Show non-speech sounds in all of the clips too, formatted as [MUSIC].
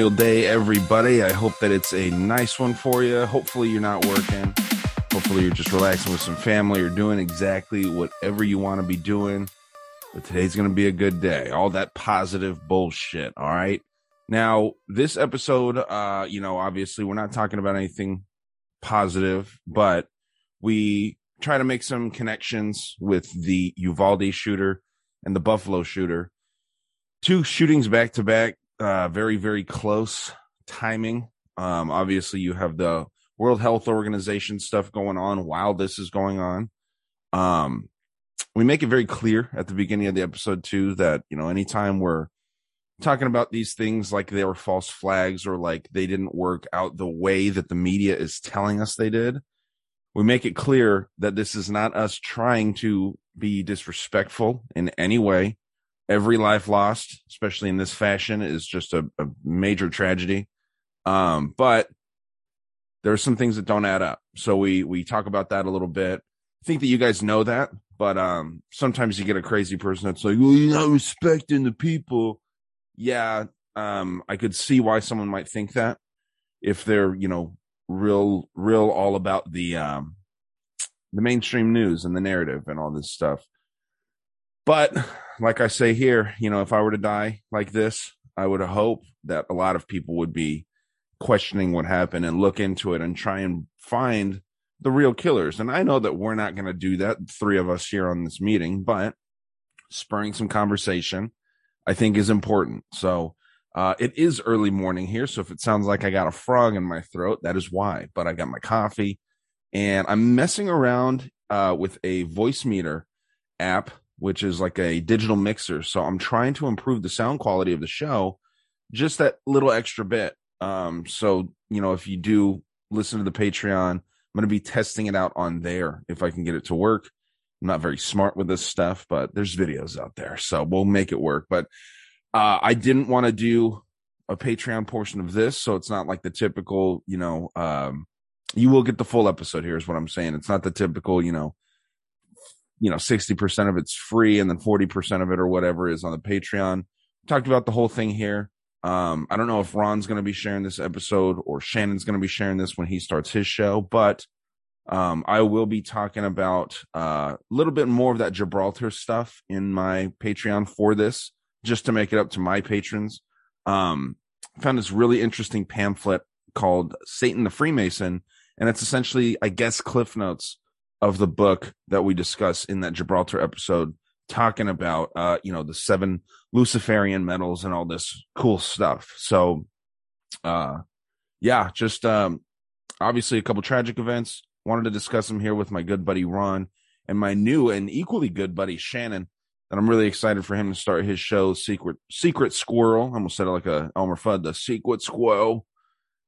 Memorial Day, everybody. I hope that it's a nice one for you. Hopefully, you're not working. Hopefully, you're just relaxing with some family or doing exactly whatever you want to be doing. But today's going to be a good day. All that positive bullshit. All right. Now, this episode, uh, you know, obviously, we're not talking about anything positive, but we try to make some connections with the Uvalde shooter and the Buffalo shooter. Two shootings back to back, uh, very, very close timing. Um, obviously, you have the World Health Organization stuff going on while this is going on. Um, we make it very clear at the beginning of the episode, too, that, you know, anytime we're talking about these things like they were false flags or like they didn't work out the way that the media is telling us they did, we make it clear that this is not us trying to be disrespectful in any way. Every life lost, especially in this fashion, is just a, a major tragedy. Um, but there are some things that don't add up. So we we talk about that a little bit. I think that you guys know that, but um sometimes you get a crazy person that's like, well, you're not respecting the people. Yeah, um, I could see why someone might think that if they're, you know, real real all about the um the mainstream news and the narrative and all this stuff. But like I say here, you know, if I were to die like this, I would hope that a lot of people would be questioning what happened and look into it and try and find the real killers. And I know that we're not going to do that, three of us here on this meeting, but spurring some conversation, I think is important. So, uh, it is early morning here. So if it sounds like I got a frog in my throat, that is why, but I got my coffee and I'm messing around, uh, with a Voicemeeter app, which is like a digital mixer. So I'm trying to improve the sound quality of the show, just that little extra bit. Um, so, you know, if you do listen to the Patreon, I'm going to be testing it out on there if I can get it to work. I'm not very smart with this stuff, but there's videos out there. So we'll make it work. But, uh, I didn't want to do a Patreon portion of this. So it's not like the typical, you know, um, you will get the full episode here is what I'm saying. It's not the typical, you know, you know, 60% of it's free and then 40% of it or whatever is on the Patreon. Talked about the whole thing here. Um, I don't know if Ron's going to be sharing this episode or Shannon's going to be sharing this when he starts his show, but um, I will be talking about uh, a little bit more of that Gibraltar stuff in my Patreon for this, just to make it up to my patrons. Um, found this really interesting pamphlet called Satan the Freemason, and it's essentially, I guess, cliff notes of the book that we discuss in that Gibraltar episode, talking about, uh, you know, the seven Luciferian metals and all this cool stuff. So, uh, yeah, just, um, obviously a couple tragic events. Wanted to discuss them here with my good buddy Ron and my new and equally good buddy Shannon. And I'm really excited for him to start his show, Secret Secret Squirrel. I almost said it like a Elmer Fudd, the Secret Squirrel,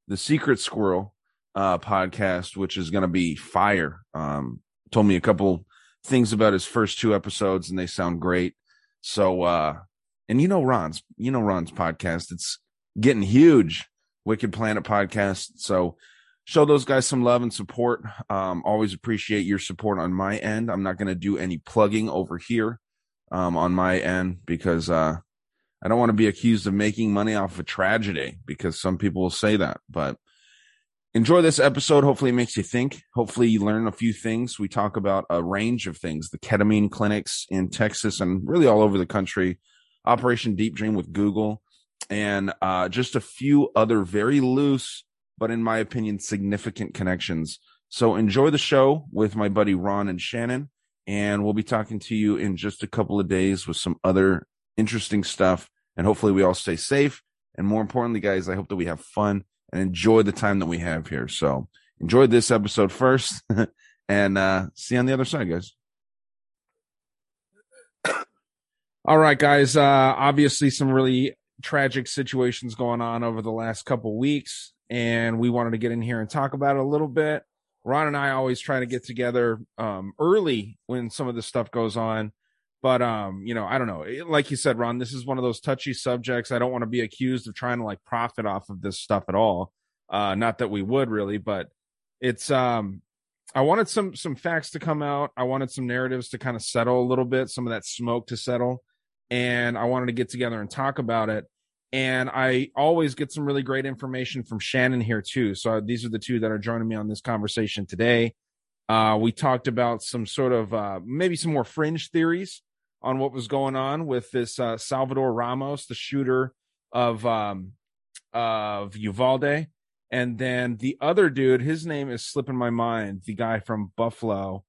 the Secret Squirrel uh, podcast, which is going to be fire. Um, told me a couple things about his first two episodes, and they sound great. So, uh, and you know Ron's, you know Ron's podcast. It's getting huge. Wicked Planet podcast. So, show those guys some love and support. Um, always appreciate your support on my end. I'm not going to do any plugging over here um, on my end because uh, I don't want to be accused of making money off of a tragedy because some people will say that. But enjoy this episode. Hopefully, it makes you think. Hopefully, you learn a few things. We talk about a range of things the ketamine clinics in Texas and really all over the country, Operation Deep Dream with Google, and uh, just a few other very loose, but in my opinion, significant connections. So enjoy the show with my buddy Ron and Shannon, and we'll be talking to you in just a couple of days with some other interesting stuff. And hopefully we all stay safe. And more importantly, guys, I hope that we have fun and enjoy the time that we have here. So enjoy this episode first [LAUGHS] and uh, see you on the other side, guys. [COUGHS] All right, guys. Uh, obviously, some really tragic situations going on over the last couple weeks, and we wanted to get in here and talk about it a little bit. Ron and I always try to get together um, early when some of this stuff goes on. But um, you know, I don't know. Like you said, Ron, this is one of those touchy subjects. I don't want to be accused of trying to like profit off of this stuff at all. Uh, not that we would really, but it's um I wanted some some facts to come out. I wanted some narratives to kind of settle a little bit, some of that smoke to settle, and I wanted to get together and talk about it. And I always get some really great information from Shannon here too. So these are the two that are joining me on this conversation today. Uh, we talked about some sort of uh, maybe some more fringe theories on what was going on with this uh, Salvador Ramos, the shooter of um, of Uvalde, and then the other dude, his name is slipping my mind, the guy from Buffalo,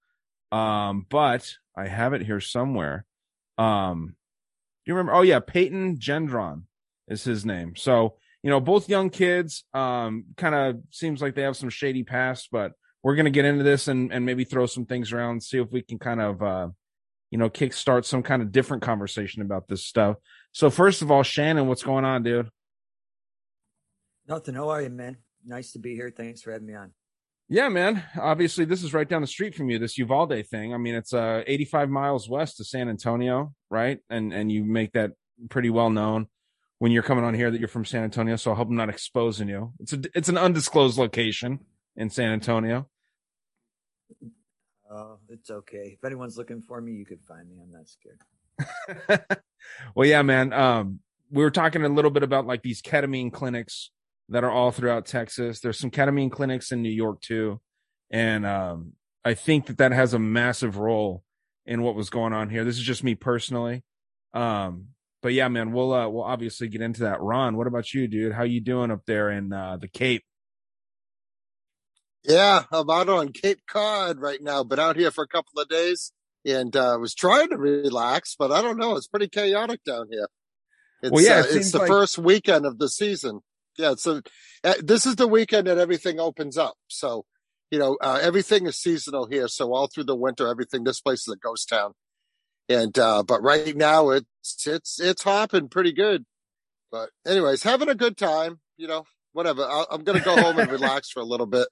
um, but I have it here somewhere. Um, do you remember? Oh yeah, Peyton Gendron is his name. So, you know, both young kids, um, kind of seems like they have some shady past, but we're to get into this and, and maybe throw some things around, see if we can kind of, uh, you know, kickstart some kind of different conversation about this stuff. So, first of all, Shannon, what's going on, dude? Nothing. How are you, man? Nice to be here. Thanks for having me on. Yeah, man. Obviously, this is right down the street from you. This Uvalde thing. I mean, it's uh 85 miles west of San Antonio, right? And and you make that pretty well known when you're coming on here that you're from San Antonio. So I hope I'm not exposing you. It's a it's an undisclosed location in San Antonio. Oh, it's okay. If anyone's looking for me, you could find me. I'm not scared. [LAUGHS] well, yeah, man. Um, we were talking a little bit about like these ketamine clinics that are all throughout Texas. There's some ketamine clinics in New York too, and um, I think that that has a massive role in what was going on here. This is just me personally. Um, but yeah, man, we'll uh, we'll obviously get into that. Ron, what about you, dude? How you doing up there in uh, the Cape? Yeah, I'm out on Cape Cod right now. Been out here for a couple of days and uh, was trying to relax, but I don't know. It's pretty chaotic down here. It's, well, yeah, it uh, it's the like... first weekend of the season. Yeah, so uh, this is the weekend that everything opens up. So, you know, uh, everything is seasonal here. So all through the winter, everything. This place is a ghost town, and uh, but right now it's it's it's hopping pretty good. But anyways, having a good time. You know, whatever. i I'm gonna go home and [LAUGHS] relax for a little bit.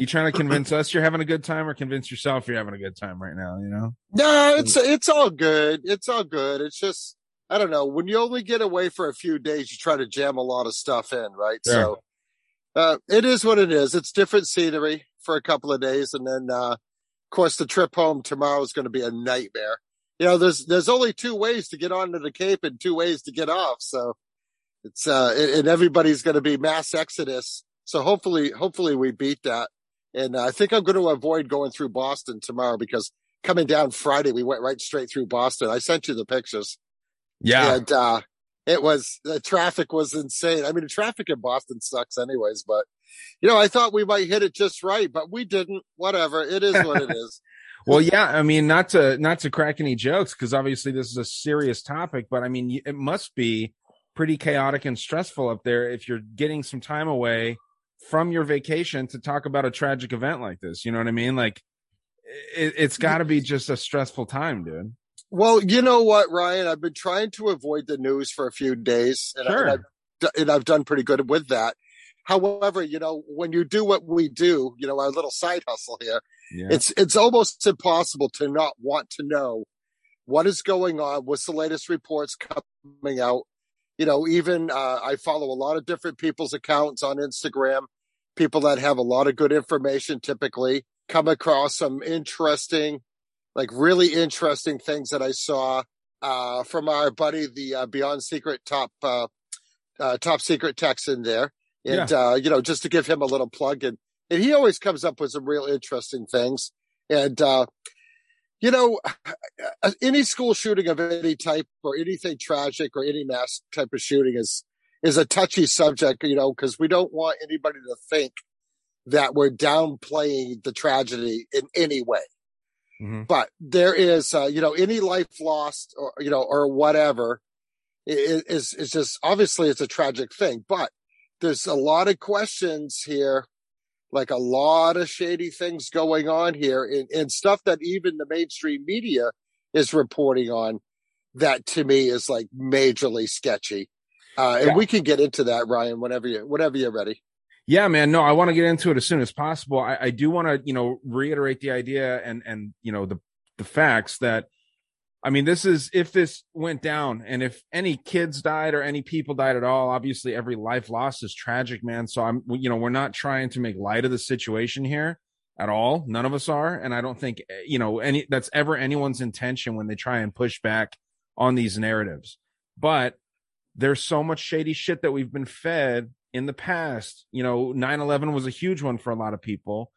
You trying to convince us you're having a good time, or convince yourself you're having a good time right now? You know? No, it's it's all good. It's all good. It's just I don't know. When you only get away for a few days, you try to jam a lot of stuff in, right? Sure. So uh, it is what it is. It's different scenery for a couple of days, and then uh, of course the trip home tomorrow is going to be a nightmare. You know, there's there's only two ways to get onto the Cape and two ways to get off. So it's uh, and everybody's going to be mass exodus. So hopefully, hopefully we beat that. And I think I'm going to avoid going through Boston tomorrow because coming down Friday, we went right straight through Boston. I sent you the pictures. Yeah. And, uh, it was, the traffic was insane. I mean, the traffic in Boston sucks anyways, but you know, I thought we might hit it just right, but we didn't. Whatever. It is what it [LAUGHS] is. well, yeah. I mean, not to, not to crack any jokes because obviously this is a serious topic, but I mean, it must be pretty chaotic and stressful up there if you're getting some time away from your vacation to talk about a tragic event like this. You know what I mean? Like it, has got to be just a stressful time, dude. Well, you know what, Ryan? I've been trying to avoid the news for a few days, and, sure. I, and, I've, and I've done pretty good with that. However, you know, when you do what we do, you know, our little side hustle here, yeah. it's it's almost impossible to not want to know what is going on. What's the latest reports coming out? You know, even uh, I follow a lot of different people's accounts on Instagram, people that have a lot of good information. Typically, come across some interesting like really interesting things that I saw uh, from our buddy, the uh, Beyond Secret top uh, uh top secret Texan there, and yeah. Uh, you know just to give him a little plug, and and he always comes up with some real interesting things, and uh, you know [SIGHS] any school shooting of any type or anything tragic or any mass type of shooting is is a touchy subject, you know, because we don't want anybody to think that we're downplaying the tragedy in any way. Mm-hmm. But there is, uh, you know, any life lost or, you know, or whatever is is just obviously it's a tragic thing, but there's a lot of questions here, like a lot of shady things going on here, and, and stuff that even the mainstream media is reporting on. That to me is like majorly sketchy, uh, and Yeah. we can get into that, Ryan, whenever you whenever you're ready. Yeah, man. No, I want to get into it as soon as possible. I, I do want to, you know, reiterate the idea and and you know the the facts that, I mean, this is if this went down and if any kids died or any people died at all, obviously every life lost is tragic, man. So I'm, you know, we're not trying to make light of the situation here at all. None of us are, and I don't think eh, you know any that's ever anyone's intention when they try and push back on these narratives. But there's so much shady shit that we've been fed in the past. You know, 9/11 was a huge one for a lot of people.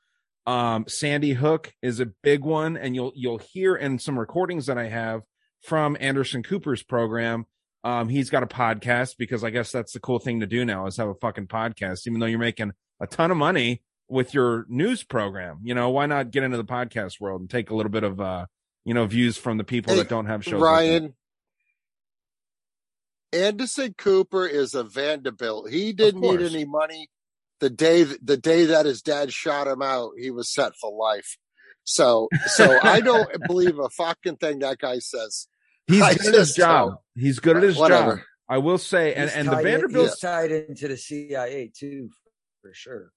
Um, Sandy Hook is a big one, and you'll you'll hear in some recordings that I have from Anderson Cooper's program. Um, he's got a podcast because I guess that's the cool thing to do now is have a fucking podcast, even though you're making a ton of money with your news program. You know, why not get into the podcast world and take a little bit of uh, you know, views from the people Hey, that don't have shows. like? Ryan. Anderson Cooper is a Vanderbilt. He didn't need any money. The day the day that his dad shot him out, he was set for life. So so I don't [LAUGHS] believe a fucking thing that guy says. He's I good at his job. don't. He's good at his Whatever. job. I will say, and, He's and the Vanderbilt's in- tied into the CIA too, for sure.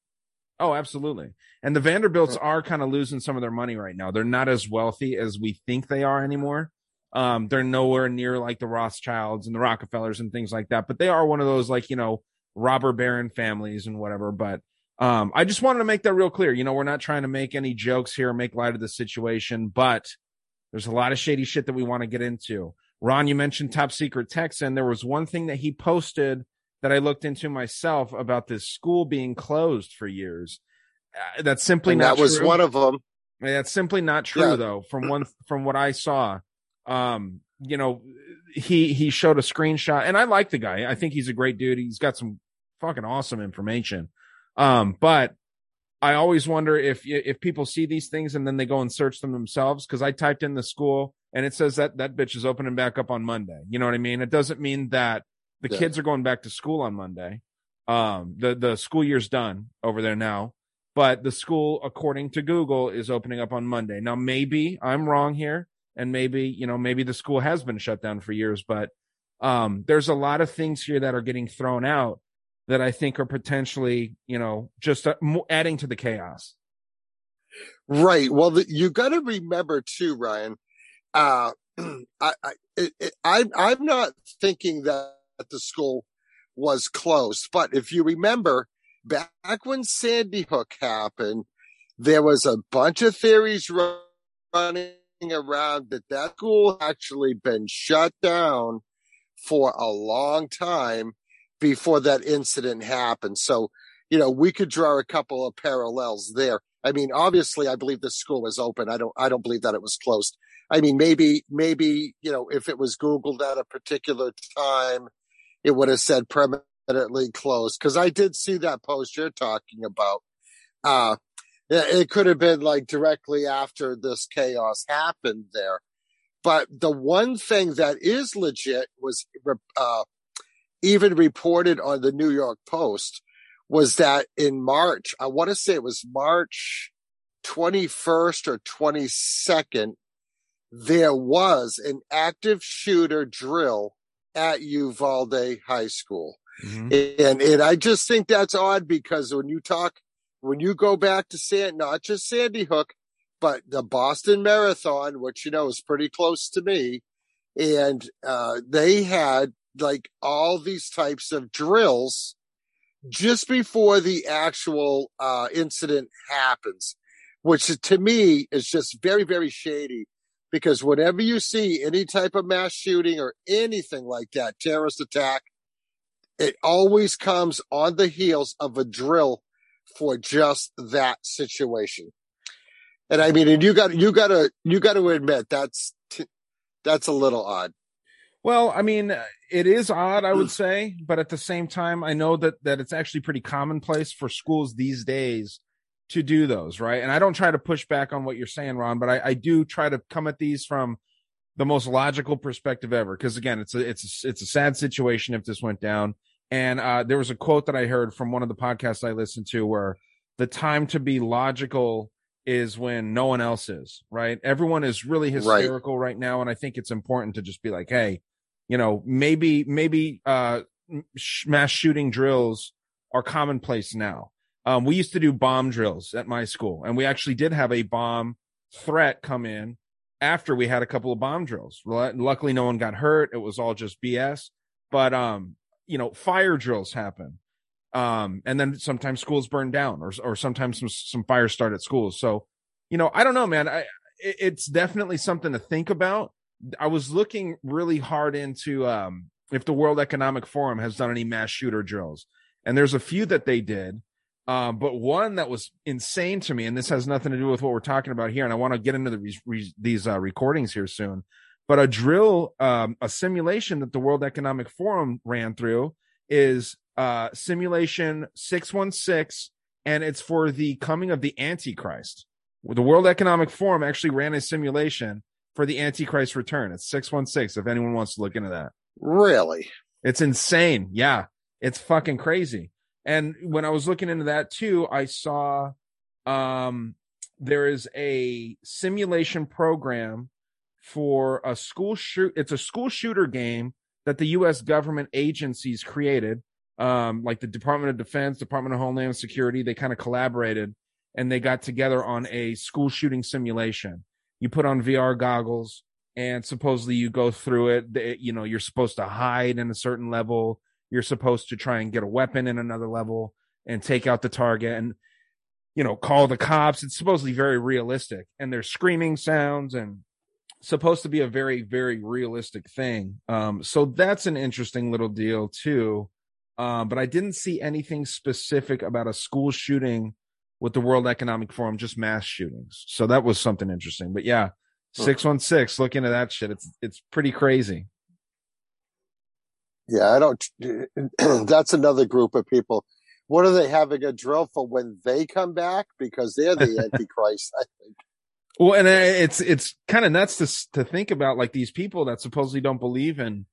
Oh, absolutely. And the Vanderbilts are kind of losing some of their money right now. They're not as wealthy as we think they are anymore. Um, they're nowhere near like the Rothschilds and the Rockefellers and things like that, but they are one of those like, you know, robber baron families and whatever. But um, I just wanted to make that real clear. You know, we're not trying to make any jokes here, make light of the situation, but there's a lot of shady shit that we want to get into. Ron, you mentioned top secret Texan. There was one thing that he posted that I looked into myself about this school being closed for years. Uh, that's simply And not that was true. one of them. That's simply not true Yeah. though. From one from what I saw, um, you know, he he showed a screenshot, and I like the guy. I think he's a great dude. He's got some fucking awesome information. Um, but I always wonder if if people see these things and then they go and search them themselves. Because I typed in the school and it says that that bitch is opening back up on Monday. You know what I mean? It doesn't mean that the Yeah. kids are going back to school on Monday. Um, the the school year's done over there now but the school according to google is opening up on monday now maybe i'm wrong here and maybe you know maybe the school has been shut down for years but um there's a lot of things here that are getting thrown out that i think are potentially you know just uh, adding to the chaos Right. Well, the, you got to remember too, Ryan. Uh, [CLEARS THROAT] I, I, it, I'm, I'm not thinking that the school was closed, but if you remember back when Sandy Hook happened, there was a bunch of theories running around that that school actually been shut down for a long time before that incident happened. So, you know, we could draw a couple of parallels there. I mean, obviously, I believe the school was open. I don't, I don't believe that it was closed. I mean, maybe, maybe, you know, if it was Googled at a particular time, it would have said permanently closed. Cause I did see that post you're talking about. Uh, it could have been like directly after this chaos happened there. But the one thing that is legit was, uh, even reported on the New York Post was that in March, I want to say it was March 21st or 22nd, there was an active shooter drill at Uvalde High School. And, and I just think that's odd because when you talk, when you go back to San, not just Sandy Hook, but the Boston Marathon, which you know is pretty close to me, and uh, they had like all these types of drills just before the actual uh, incident happens, which to me is just very, very shady. Because whenever you see any type of mass shooting or anything like that, terrorist attack, it always comes on the heels of a drill for just that situation. And I mean, and you got you got to you got to admit that's that's a little odd. Well, I mean, it is odd, I would say, but at the same time, I know that that it's actually pretty commonplace for schools these days to do those, right? And I don't try to push back on what you're saying, Ron, but I, I do try to come at these from the most logical perspective ever. Because again, it's a it's a, it's a sad situation if this went down. And uh, there was a quote that I heard from one of the podcasts I listened to where the time to be logical is when no one else is, right? Everyone is really hysterical right, right now. And I think it's important to just be like, hey, you know, maybe, maybe uh, mass shooting drills are commonplace now. Um, we used to do bomb drills at my school, and we actually did have a bomb threat come in after we had a couple of bomb drills. Luckily, no one got hurt. It was all just BS. But um, you know, fire drills happen. Um, and then sometimes schools burn down or, or sometimes some, some fires start at schools. So, you know, I don't know, man. I, it's definitely something to think about. I was looking really hard into, um, if the World Economic Forum has done any mass shooter drills and there's a few that they did. Um, but one that was insane to me, and this has nothing to do with what we're talking about here. And I want to get into the re- re- these uh, recordings here soon. But a drill, um, a simulation that the World Economic Forum ran through is uh, simulation 616, and it's for the coming of the Antichrist. The World Economic Forum actually ran a simulation for the Antichrist return. It's 616 if anyone wants to look into that. Really? It's insane. Yeah. It's fucking crazy. And when I was looking into that too, I saw um there is a simulation program for a school shoot. It's a school shooter game that the U.S. government agencies created, um, like the Department of Defense, Department of Homeland Security. They kind of collaborated and they got together on a school shooting simulation. You put on VR goggles and supposedly you go through it. You know, you're supposed to hide in a certain level. You're supposed to try and get a weapon in another level and take out the target and, you know, call the cops. It's supposedly very realistic and there's screaming sounds and supposed to be a very very realistic thing um so that's an interesting little deal too um but i didn't see anything specific about a school shooting with the world economic forum just mass shootings. So that was something interesting. But yeah 616 look into that shit. It's it's pretty crazy. Yeah i don't [CLEARS THROAT] that's another group of people. What are they having a drill for when they come back? Because they're the [LAUGHS] antichrist i think. Well, and uh, it's it's kind of nuts to to think about like these people that supposedly don't believe in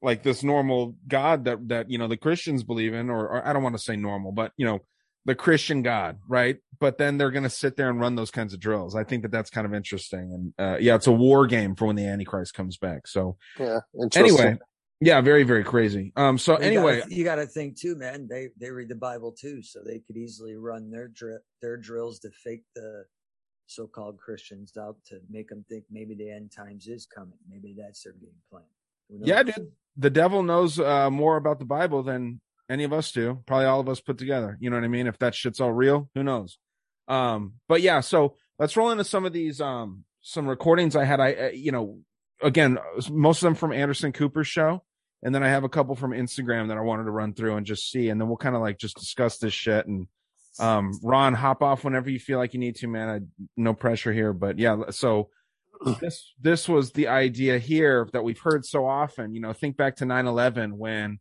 like this normal God that that you know the Christians believe in, or, or I don't want to say normal, but you know the Christian God, right? But then they're going to sit there and run those kinds of drills. I think that that's kind of interesting, and uh, yeah, it's a war game for when the Antichrist comes back. So yeah, anyway, yeah, very very crazy. Um, so you anyway, gotta, you got to think too, man. They they read the Bible too, so they could easily run their dri- their drills to fake the so-called Christians out to make them think maybe the end times is coming. Maybe that's their game plan. Yeah, dude. The devil knows uh, more about the Bible than any of us do. Probably all of us put together. You know what I mean? If that shit's all real, who knows? Um, but yeah, so let's roll into some of these um some recordings I had. I uh, you know again most of them from Anderson Cooper's show, and then I have a couple from Instagram that I wanted to run through and just see, and then we'll kind of like just discuss this shit and um, Ron, hop off whenever you feel like you need to, man. I, no pressure here, but yeah. So [CLEARS THROAT] this this was the idea here that we've heard so often. You know, think back to 9-11 when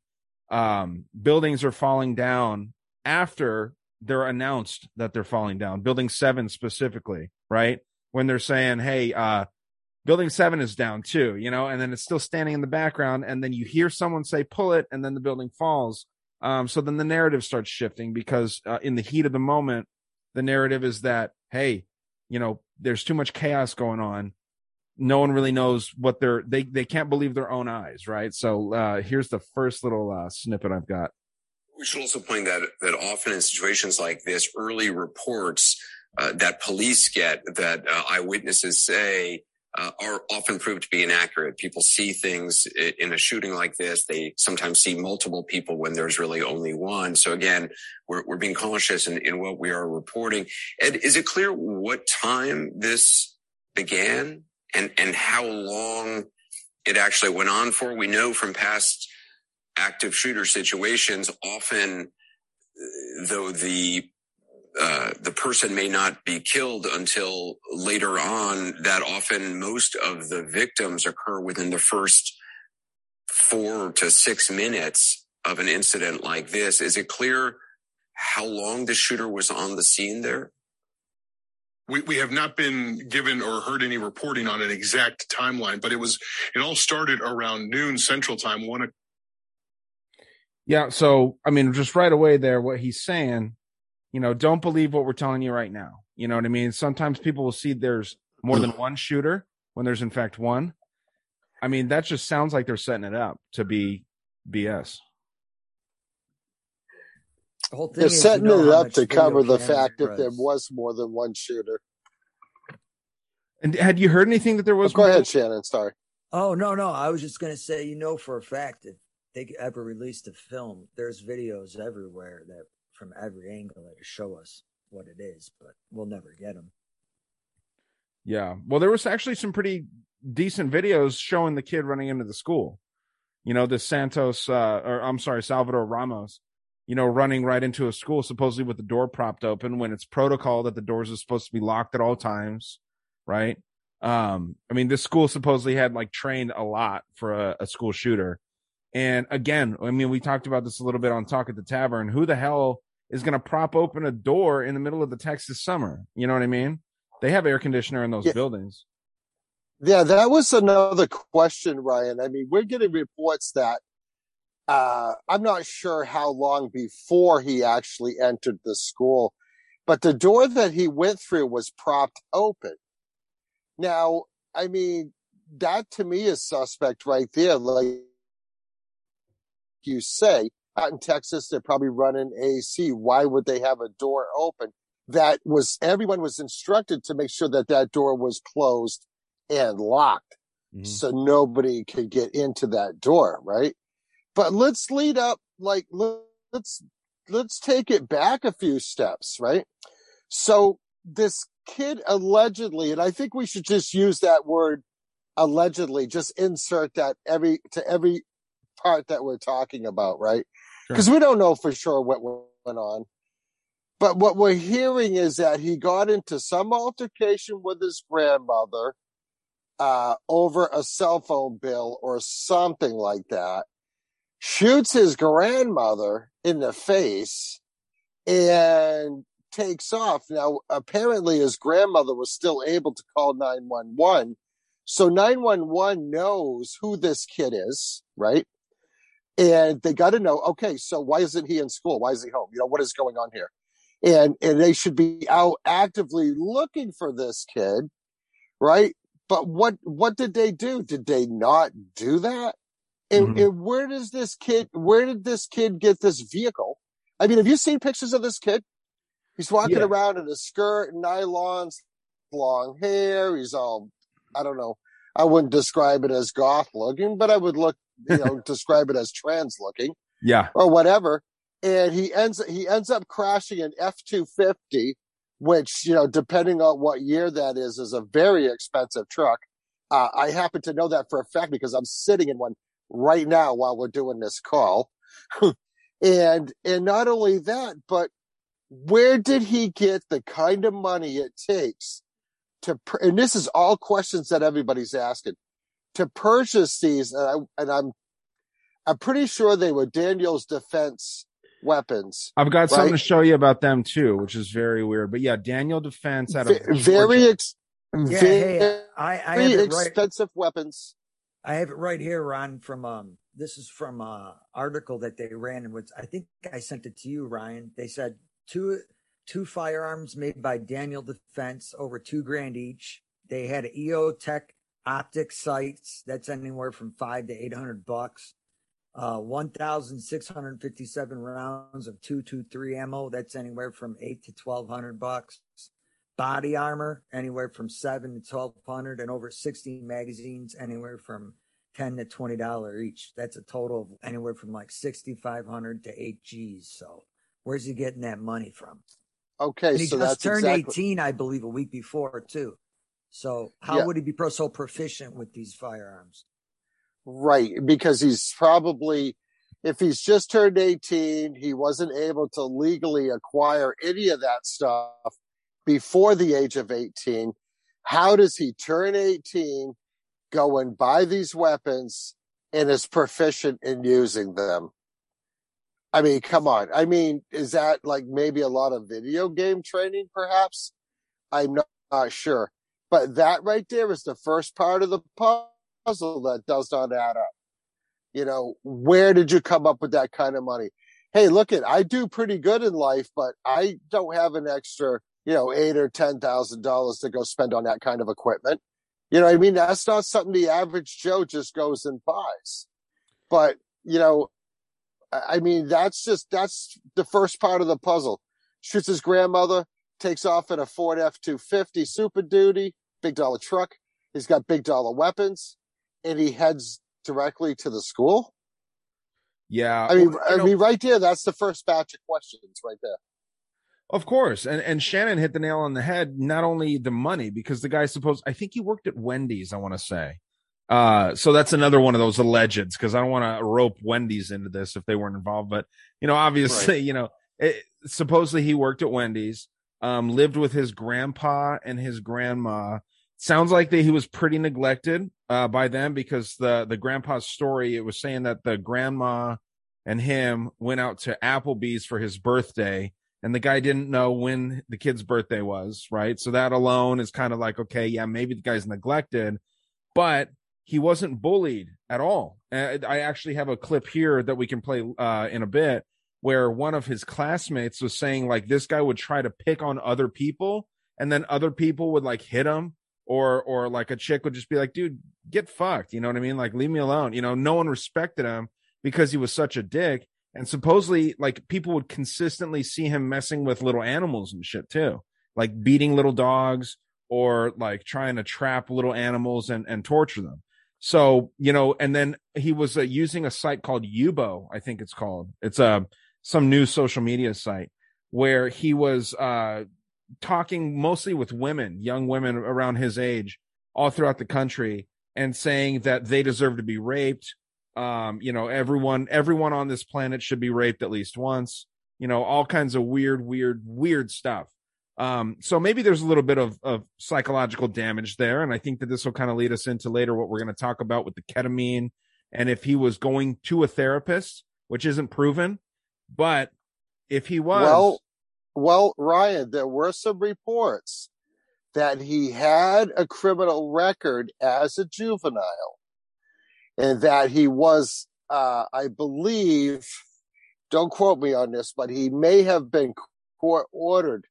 um, buildings are falling down after they're announced that they're falling down. Building seven specifically, right? When they're saying, "Hey, uh, building seven is down too," you know, and then it's still standing in the background, and then you hear someone say, "Pull it," and then the building falls um, so then the narrative starts shifting because uh, in the heat of the moment, the narrative is that, hey, you know, there's too much chaos going on. No one really knows what they're, they, they can't believe their own eyes, right? So uh, here's the first little uh, snippet I've got. We should also point that that often in situations like this, early reports uh, that police get that uh, eyewitnesses say uh, are often proved to be inaccurate. People see things in a shooting like this. They sometimes see multiple people when there's really only one. So again, we're, we're being cautious in, in what we are reporting. Ed, is it clear what time this began and, and how long it actually went on for? We know from past active shooter situations, often uh, though the uh, the person may not be killed until later on. That often most of the victims occur within the first four to six minutes of an incident like this. Is it clear how long the shooter was on the scene there? We, we have not been given or heard any reporting on an exact timeline, but it was it all started around noon Central Time. One. Yeah, so I mean, just right away there, what he's saying, you know, don't believe what we're telling you right now. You know what I mean? Sometimes people will see there's more than one shooter when there's in fact one. I mean, that just sounds like they're setting it up to be BS. The whole thing They're is, setting you know it up to cover the fact that there was. was more than one shooter. And had you heard anything that there Oh, was? go more- ahead, Shannon. Sorry. Oh no, no. I was just gonna say, you know, for a fact, if they ever released a film, there's videos everywhere that from every angle that show us what it is, but we'll never get them. Yeah. Well, there was actually some pretty decent videos showing the kid running into the school. You know, this Santos, uh, or I'm sorry, Salvador Ramos, you know, running right into a school, supposedly with the door propped open when it's protocol that the doors are supposed to be locked at all times. Right. Um, I mean, this school supposedly had like trained a lot for a, a school shooter. And again, I mean, we talked about this a little bit on Talk at the Tavern. Who the hell is going to prop open a door in the middle of the Texas summer? You know what I mean? They have air conditioner in those Yeah. buildings. Yeah, that was another question, Ryan. I mean, we're getting reports that uh, I'm not sure how long before he actually entered the school, but the door that he went through was propped open. Now, I mean, that to me is suspect right there. Like you say, out in Texas, they're probably running AC. Why would they have a door open? That was everyone was instructed to make sure that that door was closed and locked Mhm. so nobody could get into that door, right? But let's lead up, like let- let's let's take it back a few steps, right? So this kid allegedly, and I think we should just use that word allegedly, just insert that every to every part that we're talking about, right? Sure. Because we don't know for sure what went on. But what we're hearing is that he got into some altercation with his grandmother uh, over a cell phone bill or something like that, shoots his grandmother in the face, and takes off. Now, apparently, his grandmother was still able to call 911. So 911 knows who this kid is, right? And they got to know, okay, so why isn't he in school? Why is he home? You know, what is going on here? And, and they should be out actively looking for this kid, right? But what, what did they do? Did they not do that? And, Mhm. and where does this kid, where did this kid get this vehicle? I mean, have you seen pictures of this kid? He's walking Yeah. around in a skirt, nylons, long hair. He's all, I don't know. I wouldn't describe it as goth looking, but I would look, you know, [LAUGHS] describe it as trans looking Yeah. or whatever. And he ends he ends up crashing an F two fifty, which you know, depending on what year that is, is a very expensive truck. Uh, I happen to know that for a fact because I'm sitting in one right now while we're doing this call. [LAUGHS] and and not only that, but where did he get the kind of money it takes to? And this is all questions that everybody's asking to purchase these. And, I, and I'm I'm pretty sure they were Daniel's defense weapons. I've got something to show you about them too, which is very weird. But yeah, Daniel Defense out of Ve- very ex- Yeah, very hey, I, I have it right. expensive weapons. I have it right here, Ron. From um, this is from a article that they ran, and I think I sent it to you, Ryan. They said two two firearms made by Daniel Defense, over two grand each. They had EOTech optic sights. That's anywhere from five to eight hundred bucks. Uh, one thousand six hundred fifty-seven rounds of two two three ammo. That's anywhere from eight to twelve hundred bucks body armor anywhere from seven to twelve hundred and over 60 magazines anywhere from 10 to 20 dollar each. That's a total of anywhere from like 6500 to 8 g's. So where's he getting that money from? Okay, and he so just that's turned exactly 18 i believe a week before too. So how Yeah. would he be pro so proficient with these firearms? Right because he's probably if he's just turned 18, he wasn't able to legally acquire any of that stuff before the age of 18. How does he turn 18, go and buy these weapons, and is proficient in using them? I mean, come on. I mean, is that like maybe a lot of video game training, perhaps? I'm not, not sure. But that right there is the first part of the puzzle that does not add up. You know, where did you come up with that kind of money? Hey, look at I do pretty good in life, but I don't have an extra, you know, eight or ten thousand dollars to go spend on that kind of equipment. You know I mean? That's not something the average Joe just goes and buys. But, you know, I mean, that's just that's the first part of the puzzle. Shoots his grandmother, takes off in a Ford F two fifty Super Duty, big dollar truck. He's got big dollar weapons, and he heads directly to the school. Yeah, I mean, well, I know, mean, right there, that's the first batch of questions right there. Of course, and and Shannon hit the nail on the head. Not only the money, because the guy supposed I think he worked at Wendy's. I want to say, uh, so that's another one of those allegeds because I don't want to rope Wendy's into this if they weren't involved. But you know, obviously, right. you know, it, supposedly he worked at Wendy's, um, lived with his grandpa and his grandma. Sounds like that he was pretty neglected uh, by them because the the grandpa's story it was saying that the grandma and him went out to Applebee's for his birthday and the guy didn't know when the kid's birthday was, right? So that alone is kind of like, okay, yeah, maybe the guy's neglected, but he wasn't bullied at all. I actually have a clip here that we can play uh, in a bit where one of his classmates was saying like this guy would try to pick on other people and then other people would like hit him or or like a chick would just be like dude get fucked you know what i mean like leave me alone you know no one respected him because he was such a dick and supposedly like people would consistently see him messing with little animals and shit too like beating little dogs or like trying to trap little animals and and torture them so, you know, and then he was uh, using a site called Yubo, I think it's called. It's a uh, some new social media site where he was uh talking mostly with women, young women around his age all throughout the country and saying that they deserve to be raped. Um, you know, everyone everyone on this planet should be raped at least once. You know, all kinds of weird weird weird stuff. Um, so maybe there's a little bit of, of psychological damage there. And I think that this will kind of lead us into later what we're going to talk about with the ketamine and if he was going to a therapist, which isn't proven, but if he was. Well, well, Ryan, there were some reports that he had a criminal record as a juvenile and that he was, uh, I believe, don't quote me on this, but he may have been court ordered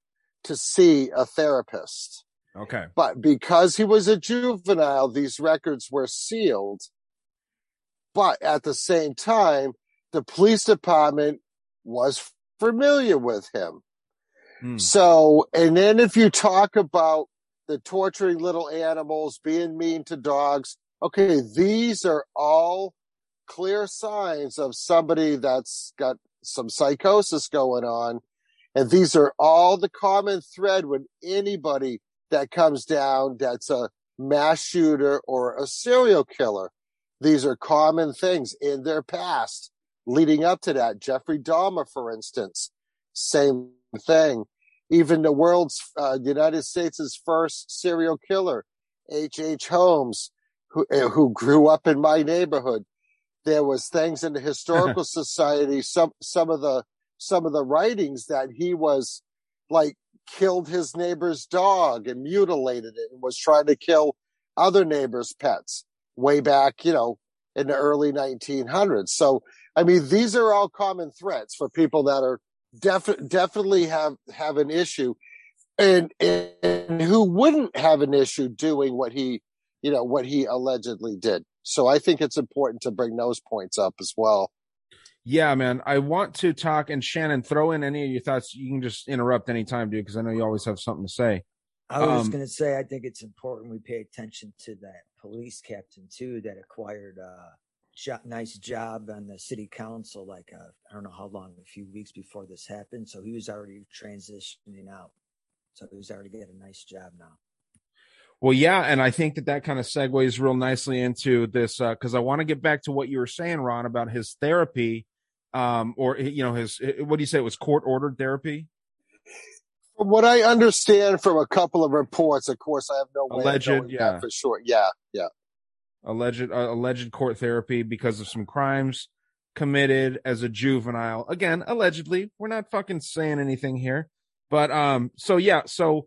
to see a therapist. Okay. But because he was a juvenile, these records were sealed. But at the same time, the police department was familiar with him. Hmm. So, and then if you talk about the torturing little animals, being mean to dogs, okay, these are all clear signs of somebody that's got some psychosis going on and these are all the common thread when anybody that comes down that's a mass shooter or a serial killer. These are common things in their past leading up to that. Jeffrey Dahmer, for instance, same thing. Even the world's, uh, United States' first serial killer, H.H. H. Holmes, who, uh, who grew up in my neighborhood. There was things in the historical society, some, some of the some of the writings that he was like killed his neighbor's dog and mutilated it and was trying to kill other neighbors' pets way back, you know, in the early 1900s. So, I mean, these are all common threats for people that are def- definitely have, have an issue and, and who wouldn't have an issue doing what he, you know, what he allegedly did. So I think it's important to bring those points up as well. Yeah, man. I want to talk and Shannon, throw in any of your thoughts. You can just interrupt anytime, dude, because I know you always have something to say. I was um, going to say, I think it's important we pay attention to that police captain too that acquired a jo- nice job on the city council. Like uh, I don't know how long, a few weeks before this happened. So he was already transitioning out. So he's already getting a nice job now. Well, yeah, and I think that that kind of segues real nicely into this because uh, I want to get back to what you were saying, Ron, about his therapy um, or you know his what do you say it was court ordered therapy? From what I understand from a couple of reports, of course, I have no way alleged, of yeah, for sure. Yeah, yeah. Alleged uh, alleged court therapy because of some crimes committed as a juvenile. Again, allegedly. We're not fucking saying anything here. But um so yeah, so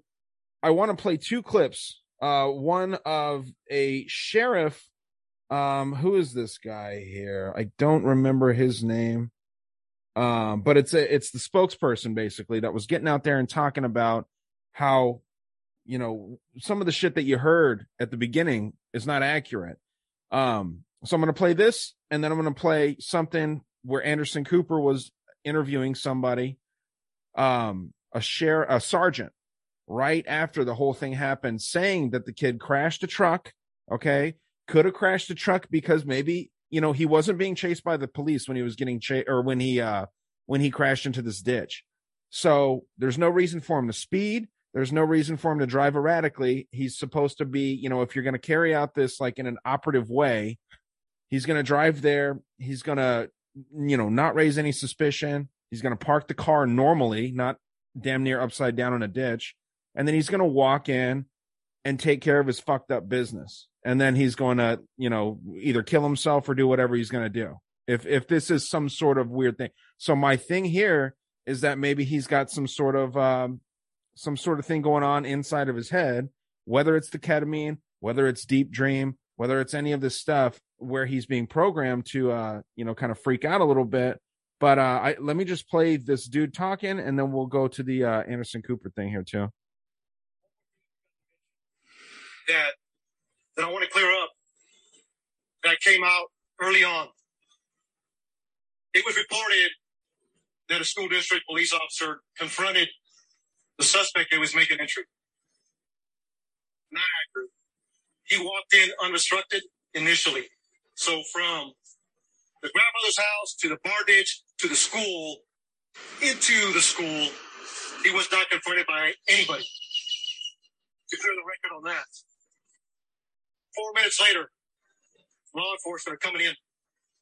I want to play two clips. Uh, one of a sheriff. Um, who is this guy here? I don't remember his name. Um, but it's a, it's the spokesperson basically that was getting out there and talking about how, you know, some of the shit that you heard at the beginning is not accurate. Um, so I'm going to play this and then I'm going to play something where Anderson Cooper was interviewing somebody, um, a share, a sergeant right after the whole thing happened saying that the kid crashed a truck. Okay. Could have crashed a truck because maybe you know, he wasn't being chased by the police when he was getting chased or when he uh when he crashed into this ditch. So there's no reason for him to speed. There's no reason for him to drive erratically. He's supposed to be, you know, if you're going to carry out this like in an operative way, he's going to drive there. He's going to, you know, not raise any suspicion. He's going to park the car normally, not damn near upside down in a ditch. And then he's going to walk in and take care of his fucked up business. And then he's going to you know either kill himself or do whatever he's going to do. If if this is some sort of weird thing. So my thing here is that maybe he's got some sort of um some sort of thing going on inside of his head whether it's the ketamine whether it's deep dream whether it's any of this stuff where he's being programmed to uh you know kind of freak out a little bit. But uh I, let me just play this dude talking and then we'll go to the uh anderson cooper thing here too that that I want to clear up that came out early on. It was reported that a school district police officer confronted the suspect that was making entry. Not accurate. He walked in unrestricted initially. So from the grandmother's house to the bar ditch to the school, into the school, he was not confronted by anybody. To clear the record on that. Four minutes later, law enforcement are coming in to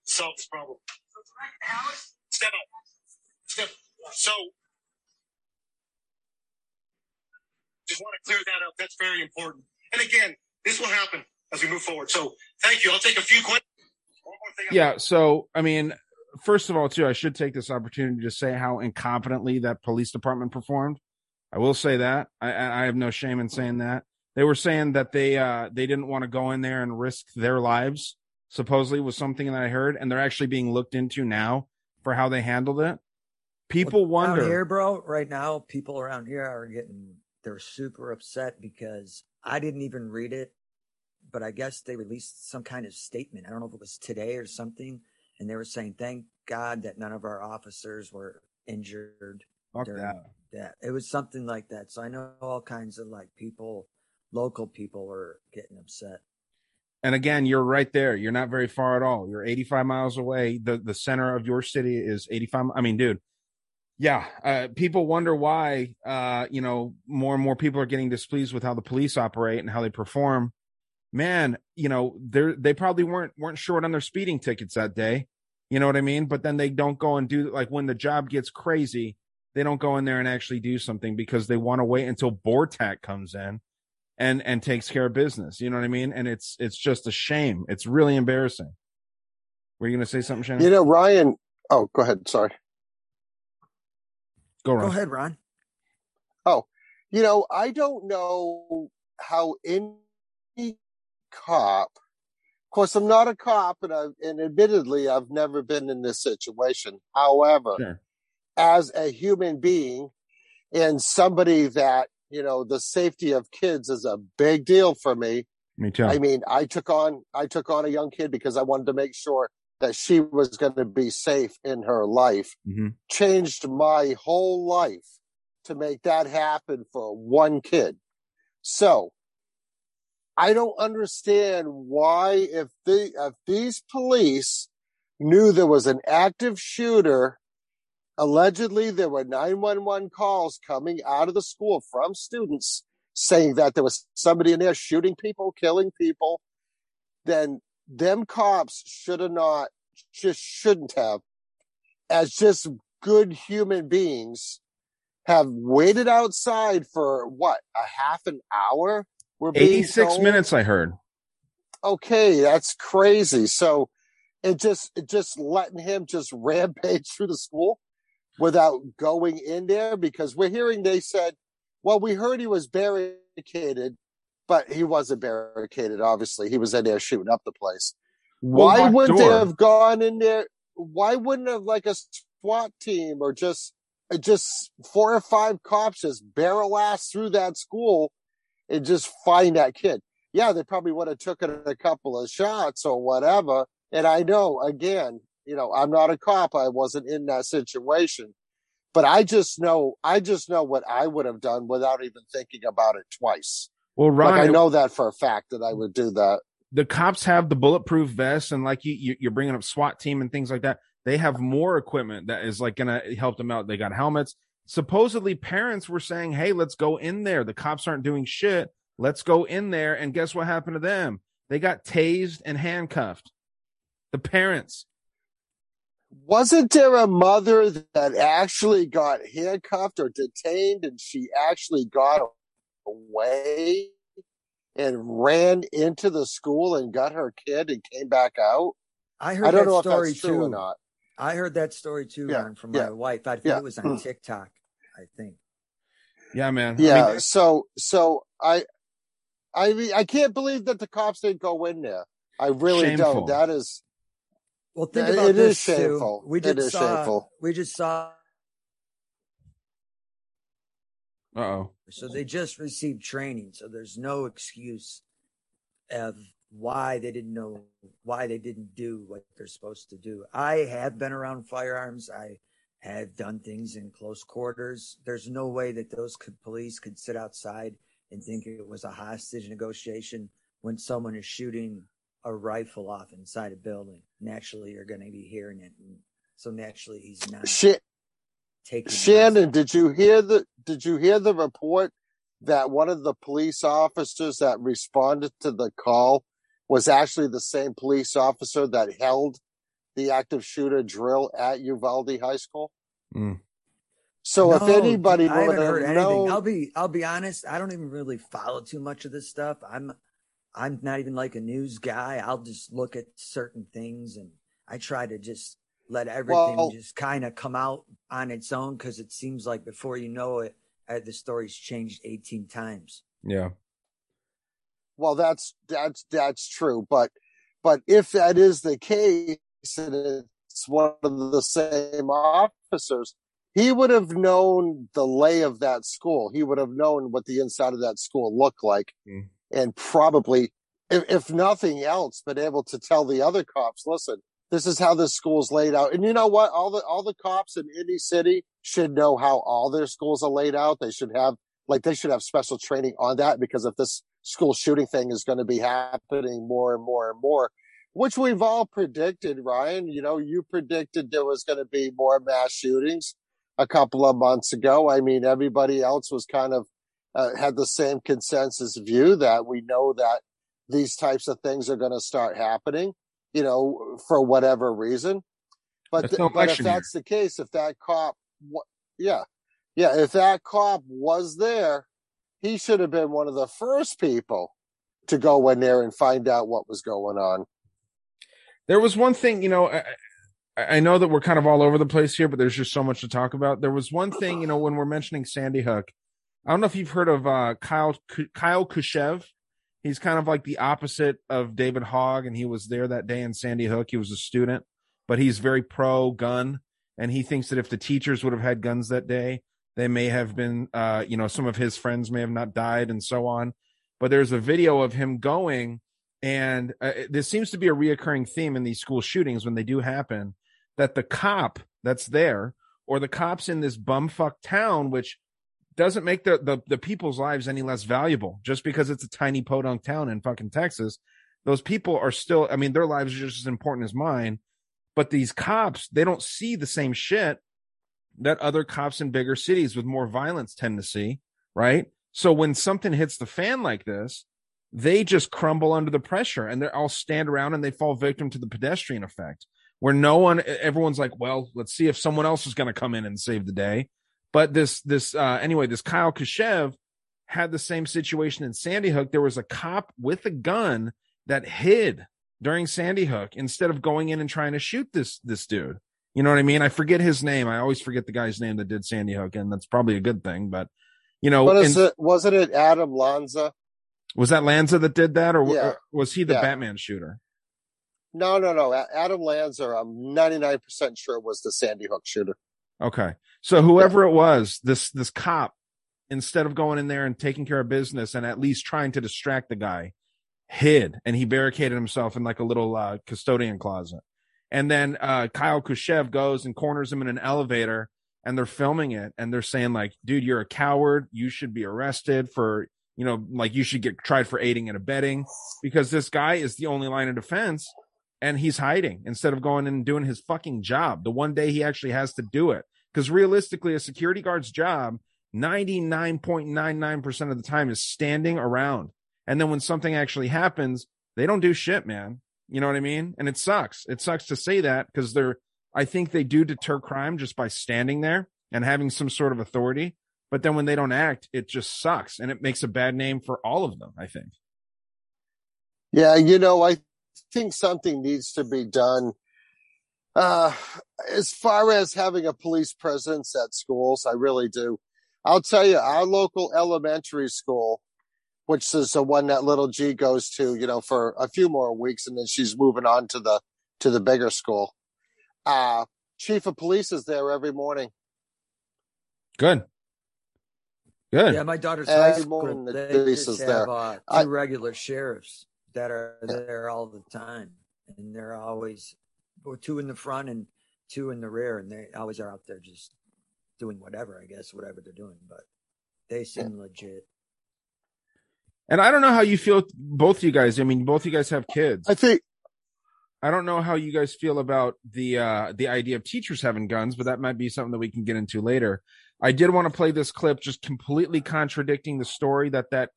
solve this problem. Step up. Step. So, just want to clear that up. That's very important. And again, this will happen as we move forward. So, thank you. I'll take a few questions. Yeah. So, I mean, first of all, too, I should take this opportunity to say how incompetently that police department performed. I will say that. I, I have no shame in saying that they were saying that they uh they didn't want to go in there and risk their lives supposedly was something that i heard and they're actually being looked into now for how they handled it. People well, wonder here bro right now people around here are getting they're super upset because i didn't even read it but i guess they released some kind of statement. I don't know if it was today or something and they were saying thank god that none of our officers were injured Fuck during that. that. It was something like that. So i know all kinds of like people local people are getting upset. And again, you're right there. You're not very far at all. You're 85 miles away. The the center of your city is 85. I mean, dude, yeah. Uh, people wonder why, uh, you know, more and more people are getting displeased with how the police operate and how they perform. Man, you know, they they probably weren't weren't short on their speeding tickets that day. You know what I mean? But then they don't go and do like when the job gets crazy, they don't go in there and actually do something because they want to wait until BORTAC comes in and and takes care of business. You know what I mean? And it's it's just a shame. It's really embarrassing. Were you going to say something, Shannon? You know, Ryan. Oh, go ahead. Sorry. Go, Ron. Go ahead, Ron. Oh, you know, I don't know how any cop. Of course, I'm not a cop, and I, and admittedly, I've never been in this situation. However, sure. as a human being and somebody that you know, the safety of kids is a big deal for me. Me too. I mean, I took on I took on a young kid because I wanted to make sure that she was going to be safe in her life. Mm-hmm. Changed my whole life to make that happen for one kid. So, I don't understand why if the if these police knew there was an active shooter allegedly there were 911 calls coming out of the school from students saying that there was somebody in there shooting people, killing people, then them cops should have not, just shouldn't have, as just good human beings, have waited outside for what, a half an hour? We're 86 minutes, I heard. Okay, that's crazy. So it just, it just letting him just [LAUGHS] rampage through the school without going in there because we're hearing they said, well, we heard he was barricaded, but he wasn't barricaded. Obviously, he was in there shooting up the place. Why locked wouldn't door. they have gone in there? Why wouldn't have like a SWAT team or just uh, just four or five cops just barrel ass through that school and just find that kid? Yeah, they probably would have taken a couple of shots or whatever. And I know, again, you know, I'm not a cop. I wasn't in that situation, but I just know, I just know what I would have done without even thinking about it twice. Well, Ron, like I know that for a fact that I would do that. the cops have the bulletproof vests and like you, you you're bringing up SWAT team and things like that. They have more equipment that is like gonna help them out. They got helmets. Supposedly, parents were saying, "Hey, let's go in there. The cops aren't doing shit. Let's go in there." And guess what happened to them? They got tased and handcuffed. The parents. Wasn't there a mother that actually got handcuffed or detained and she actually got away and ran into the school and got her kid and came back out? I heard I don't that know if story that's true too. or not. I heard that story too, Yeah, Ron, from yeah, my wife. I think yeah. it was on hmm. TikTok. I think. Yeah, man. I Yeah, mean, so so I I mean I can't believe that the cops didn't go in there. I really Shameful. don't. That is Well, think It- about it is this Stu. shameful. We It just is saw. shameful. We just saw. uh oh. So they just received training, so there's no excuse of why they didn't know why they didn't do what they're supposed to do. I have been around firearms. I have done things in close quarters. There's no way that those could, police could sit outside and think it was a hostage negotiation when someone is shooting a rifle off inside a building. Naturally, you're going to be hearing it. And so naturally, he's not Sha- taking. Shannon, did you hear the did you hear the report that one of the police officers that responded to the call was actually the same police officer that held the active shooter drill at Uvalde High School? Mm. So if anybody I would haven't heard anything. known, I'll be I'll be honest. I don't even really follow too much of this stuff. I'm I'm not even like a news guy. I'll just look at certain things and I try to just let everything Well- just kind of come out on its own because it seems like before you know it, uh, the story's changed 18 times. Yeah. well, that's that's that's true. But but if that is the case, and it's one of the same officers, he would have known the lay of that school. He would have known what the inside of that school looked like, Mm. And probably, if, if nothing else, been able to tell the other cops, listen. This is how this school's laid out, and you know what? All the all the cops in any city should know how all their schools are laid out. They should have like they should have special training on that because if this school shooting thing is going to be happening more and more and more, which we've all predicted, Ryan. You know, you predicted there was going to be more mass shootings a couple of months ago. I mean, everybody else was kind of uh, had the same consensus view that we know that these types of things are going to start happening, you know, for whatever reason. But, th- no but if election here. that's the case, if that cop, wa- yeah, yeah, if that cop was there, he should have been one of the first people to go in there and find out what was going on. There was one thing, you know, I I know that we're kind of all over the place here, but there's just so much to talk about. There was one thing, you know, when we're mentioning Sandy Hook, I don't know if you've heard of uh, Kyle Kyle Kashuv. He's kind of like the opposite of David Hogg, and he was there that day in Sandy Hook. He was a student, but he's very pro gun, and he thinks that if the teachers would have had guns that day, they may have been, uh, you know, some of his friends may have not died, and so on. But there's a video of him going and uh, this seems to be a reoccurring theme in these school shootings when they do happen that the cop that's there or the cops in this bumfuck town, which doesn't make the, the, the people's lives any less valuable just because it's a tiny podunk town in fucking Texas. Those people are still, I mean, their lives are just as important as mine. But these cops, they don't see the same shit that other cops in bigger cities with more violence tend to see, right? So when something hits the fan like this, they just crumble under the pressure and they're all stand around and they fall victim to the pedestrian effect where no one everyone's like well let's see if someone else is going to come in and save the day but this this uh anyway this kyle Kashuv had the same situation in sandy hook there was a cop with a gun that hid during sandy hook instead of going in and trying to shoot this this dude you know what i mean i forget his name i always forget the guy's name that did sandy hook and that's probably a good thing but You know, What is it? Wasn't it Adam Lanza? was that Lanza that did that, or, Yeah. or was he the Yeah. Batman shooter? No, no, no. Adam Lanza, I'm 99% sure was the Sandy Hook shooter. Okay. So whoever it was, this this cop, instead of going in there and taking care of business and at least trying to distract the guy, hid and he barricaded himself in like a little uh, custodian closet. And then uh, Kyle Kashuv goes and corners him in an elevator, and they're filming it, and they're saying like, "Dude, you're a coward. You should be arrested for." You know, like you should get tried for aiding and abetting because this guy is the only line of defense and he's hiding instead of going and doing his fucking job. The one day he actually has to do it. Because realistically, a security guard's job, 99.99% of the time, is standing around. And then when something actually happens, they don't do shit, man. You know what I mean? And it sucks. It sucks to say that because they're, I think they do deter crime just by standing there and having some sort of authority. But then when they don't act, it just sucks and it makes a bad name for all of them, I think. Yeah, you know, I think something needs to be done. Uh, as far as having a police presence at schools, I really do. I'll tell you, our local elementary school, which is the one that little G goes to, you know, for a few more weeks, and then she's moving on to the to the bigger school. Uh, chief of police is there every morning. Good. Good. Yeah, my daughter's high school. morning the They police just is have there. uh, two I- regular sheriffs that are there all the time, and they're always well, two in the front and two in the rear, and they always are out there just doing whatever, I guess, whatever they're doing. But they seem legit. And I don't know how you feel, both of you guys. I mean, both of you guys have kids. I think I don't know how you guys feel about the uh the idea of teachers having guns, but that might be something that we can get into later. I did want to play this clip just completely contradicting the story that that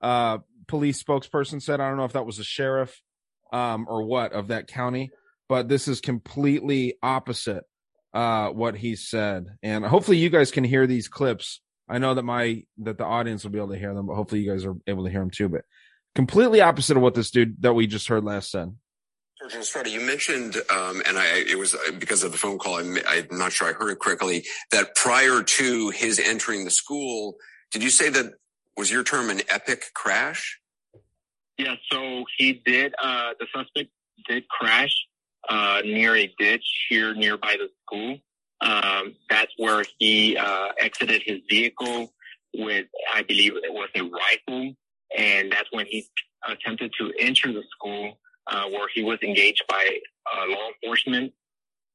uh police spokesperson said. I don't know if that was a sheriff um or what of that county, but this is completely opposite uh what he said. And hopefully you guys can hear these clips. I know that my that the audience will be able to hear them, but hopefully you guys are able to hear them too, but completely opposite of what this dude that we just heard last said. Sergeant Estrada, you mentioned, um, and I, it was because of the phone call. I'm, I'm not sure I heard it correctly. That prior to his entering the school, did you say that was your term an epic crash? Yeah, so he did, uh, the suspect did crash, uh, near a ditch here nearby the school. Um, that's where he, uh, exited his vehicle with, I believe it was a rifle. And that's when he attempted to enter the school, uh, where he was engaged by, uh, law enforcement.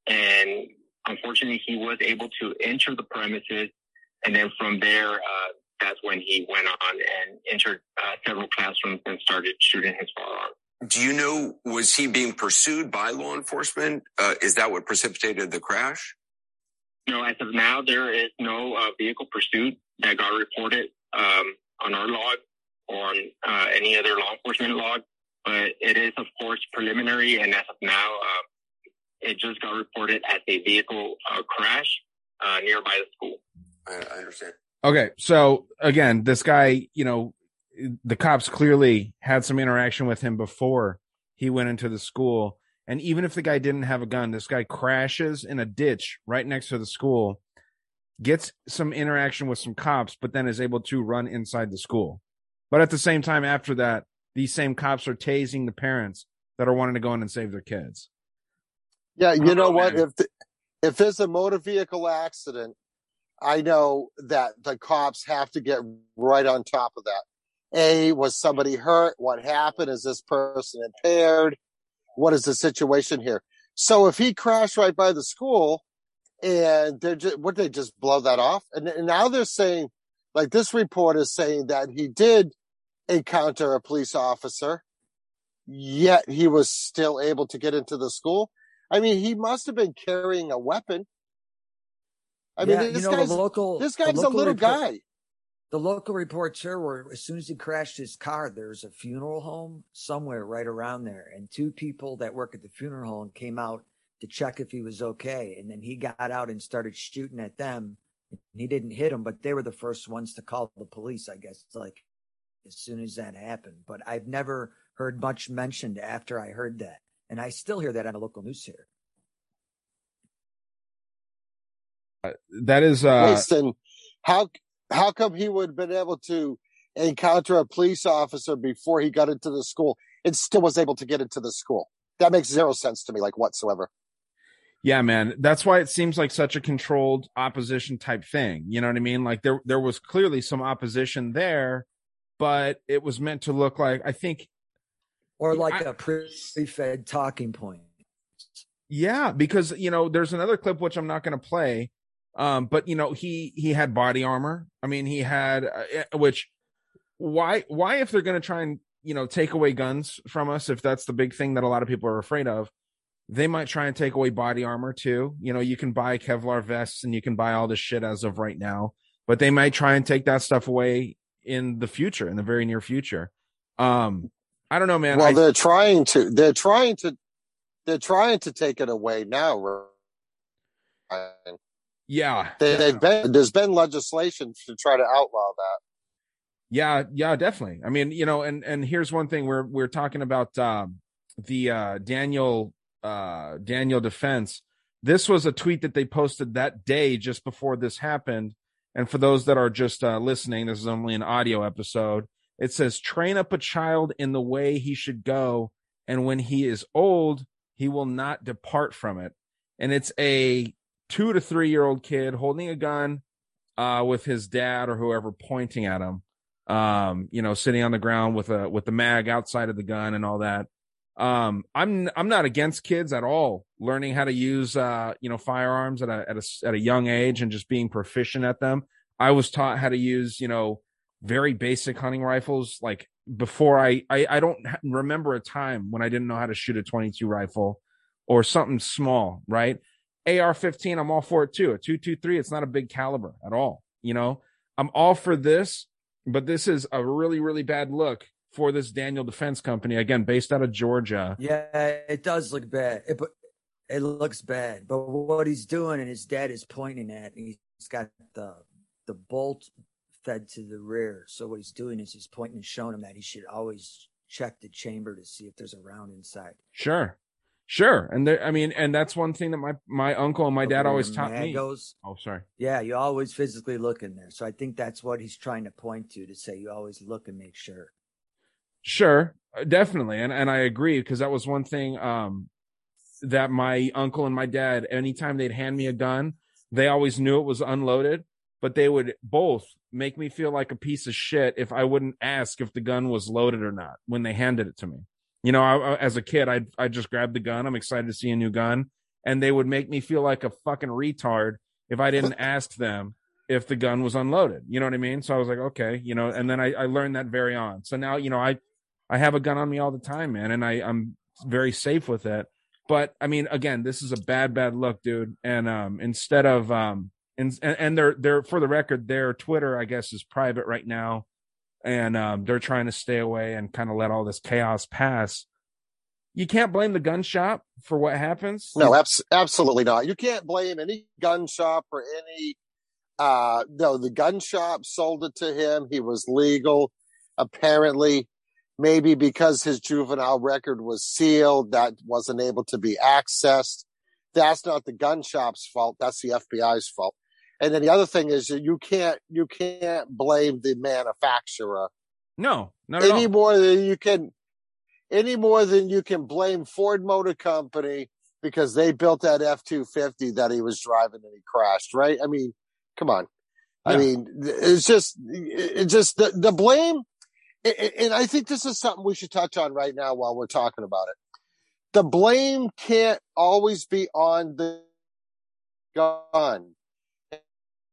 And unfortunately, he was able to enter the premises. And then from there, uh, that's when he went on and entered uh, several classrooms and started shooting his firearm. Do you know, was he being pursued by law enforcement? Uh, is that what precipitated the crash? No, as of now, there is no uh, vehicle pursuit that got reported um, on our log or on uh, any other law enforcement log. But it is, of course, preliminary, and as of now, uh, it just got reported as a vehicle uh, crash uh, nearby the school. I, I understand. Okay, so again, this guy, you know, the cops clearly had some interaction with him before he went into the school. And even if the guy didn't have a gun, this guy crashes in a ditch right next to the school, gets some interaction with some cops, but then is able to run inside the school. But at the same time, after that, these same cops are tasing the parents that are wanting to go in and save their kids. Yeah, you know Oh, what? man. If the, if it's a motor vehicle accident, I know that the cops have to get right on top of that. A, was somebody hurt? What happened? Is this person impaired? What is the situation here? So if he crashed right by the school and they're just, would they just blow that off? And, and now they're saying, like this report is saying that he did encounter a police officer, yet he was still able to get into the school. I mean, he must have been carrying a weapon. I yeah, mean, this you know, guy's the local, this guy's a little report- guy. The local reports here were as soon as he crashed his car, there's a funeral home somewhere right around there, and two people that work at the funeral home came out to check if he was okay, and then he got out and started shooting at them. And he didn't hit them, but they were the first ones to call the police. I guess like as soon as that happened. But I've never heard much mentioned after I heard that, and I still hear that on the local news here. That is uh Listen, how how come he would have been able to encounter a police officer before he got into the school and still was able to get into the school? That makes zero sense to me, like whatsoever. Yeah, man. That's why it seems like such a controlled opposition type thing. You know what I mean? Like there there was clearly some opposition there, but it was meant to look like I think or like I, a pre-fed talking point. Yeah, because you know, there's another clip which I'm not going to play, um, but you know, he he had body armor. I mean, he had uh, eh, which why why if they're going to try and you know take away guns from us if that's the big thing that a lot of people are afraid of they might try and take away body armor too you know you can buy kevlar vests and you can buy all this shit as of right now but they might try and take that stuff away in the future in the very near future um i don't know man well I, they're trying to they're trying to they're trying to take it away now right? Yeah they, they've been there's been legislation to try to outlaw that yeah, yeah, definitely. I mean, you know, and and here's one thing we're we're talking about um, the uh, Daniel uh, Daniel defense. This was a tweet that they posted that day just before this happened. And for those that are just uh, listening, this is only an audio episode. It says, "Train up a child in the way he should go, and when he is old, he will not depart from it." And it's a two to three year old kid holding a gun uh, with his dad or whoever pointing at him um, you know, sitting on the ground with a with the mag outside of the gun and all that. Um, I'm I'm not against kids at all learning how to use uh, you know, firearms at a at a at a young age and just being proficient at them. I was taught how to use, you know, very basic hunting rifles like before I I, I don't remember a time when I didn't know how to shoot a 22 rifle or something small, right? AR-15, I'm all for it too. A 223, it's not a big caliber at all, you know. I'm all for this but this is a really really bad look for this Daniel Defense Company again, based out of Georgia. Yeah, it does look bad. It, it looks bad, but what he's doing and his dad is pointing at, he's got the the bolt fed to the rear. So what he's doing is he's pointing and showing him that he should always check the chamber to see if there's a round inside. Sure. Sure, and there, I mean, and that's one thing that my my uncle and my dad always taught me. Oh, sorry. Yeah, you always physically look in there. So I think that's what he's trying to point to to say you always look and make sure. Sure, uh, definitely, and and I agree because that was one thing um that my uncle and my dad, anytime they'd hand me a gun, they always knew it was unloaded, but they would both make me feel like a piece of shit if I wouldn't ask if the gun was loaded or not when they handed it to me. You know, I, as a kid, I'd I just grab the gun. I'm excited to see a new gun, and they would make me feel like a fucking retard if I didn't [LAUGHS] ask them if the gun was unloaded. You know what I mean? So I was like, okay, you know, and then I, I learned that very on. So now, you know, I I have a gun on me all the time, man, and I I'm very safe with it. But I mean, again, this is a bad, bad look, dude. And um, instead of um, and and they're they're for the record, their Twitter, I guess, is private right now and um, they're trying to stay away and kind of let all this chaos pass. You can't blame the gun shop for what happens. No, abs- absolutely not. You can't blame any gun shop or any. Uh, no, the gun shop sold it to him. He was legal. Apparently, maybe because his juvenile record was sealed, that wasn't able to be accessed. That's not the gun shop's fault. That's the FBI's fault. And then the other thing is that you can't you can't blame the manufacturer. No, not any more than you can any more than you can blame Ford Motor Company because they built that F two fifty that he was driving and he crashed. Right? I mean, come on. Yeah. I mean, it's just it's just the, the blame. And I think this is something we should touch on right now while we're talking about it. The blame can't always be on the gun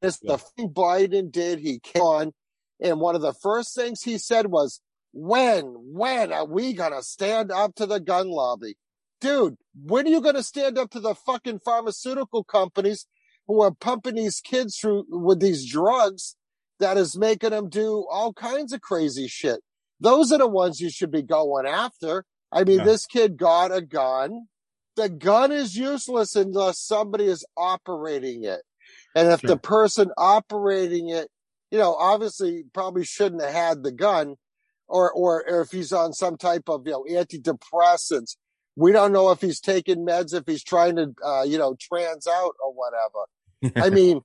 this yeah. the thing Biden did. He came on, and one of the first things he said was, "When, when are we gonna stand up to the gun lobby, dude? When are you gonna stand up to the fucking pharmaceutical companies who are pumping these kids through with these drugs that is making them do all kinds of crazy shit? Those are the ones you should be going after. I mean, yeah. this kid got a gun. The gun is useless unless somebody is operating it. And if sure. the person operating it, you know, obviously probably shouldn't have had the gun or, or, or if he's on some type of, you know, antidepressants. We don't know if he's taking meds, if he's trying to, uh, you know, trans out or whatever. I [LAUGHS] mean,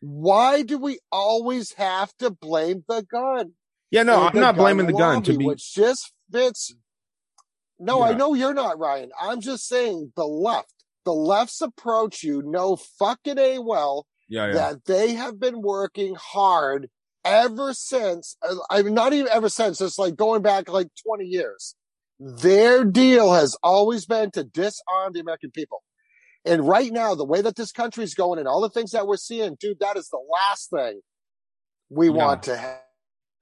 Why do we always have to blame the gun? Yeah, no, I'm not blaming the gun to lobby, be. which just fits. No, I know you're not, Ryan. I'm just saying the left, the left's approach you know fucking a well Yeah, yeah. that they have been working hard ever since. uh, I mean, not even ever since. It's like going back like 20 years. Their deal has always been to disarm the American people. And right now, the way that this country's going and all the things that we're seeing, dude, that is the last thing we Yeah. want to ha-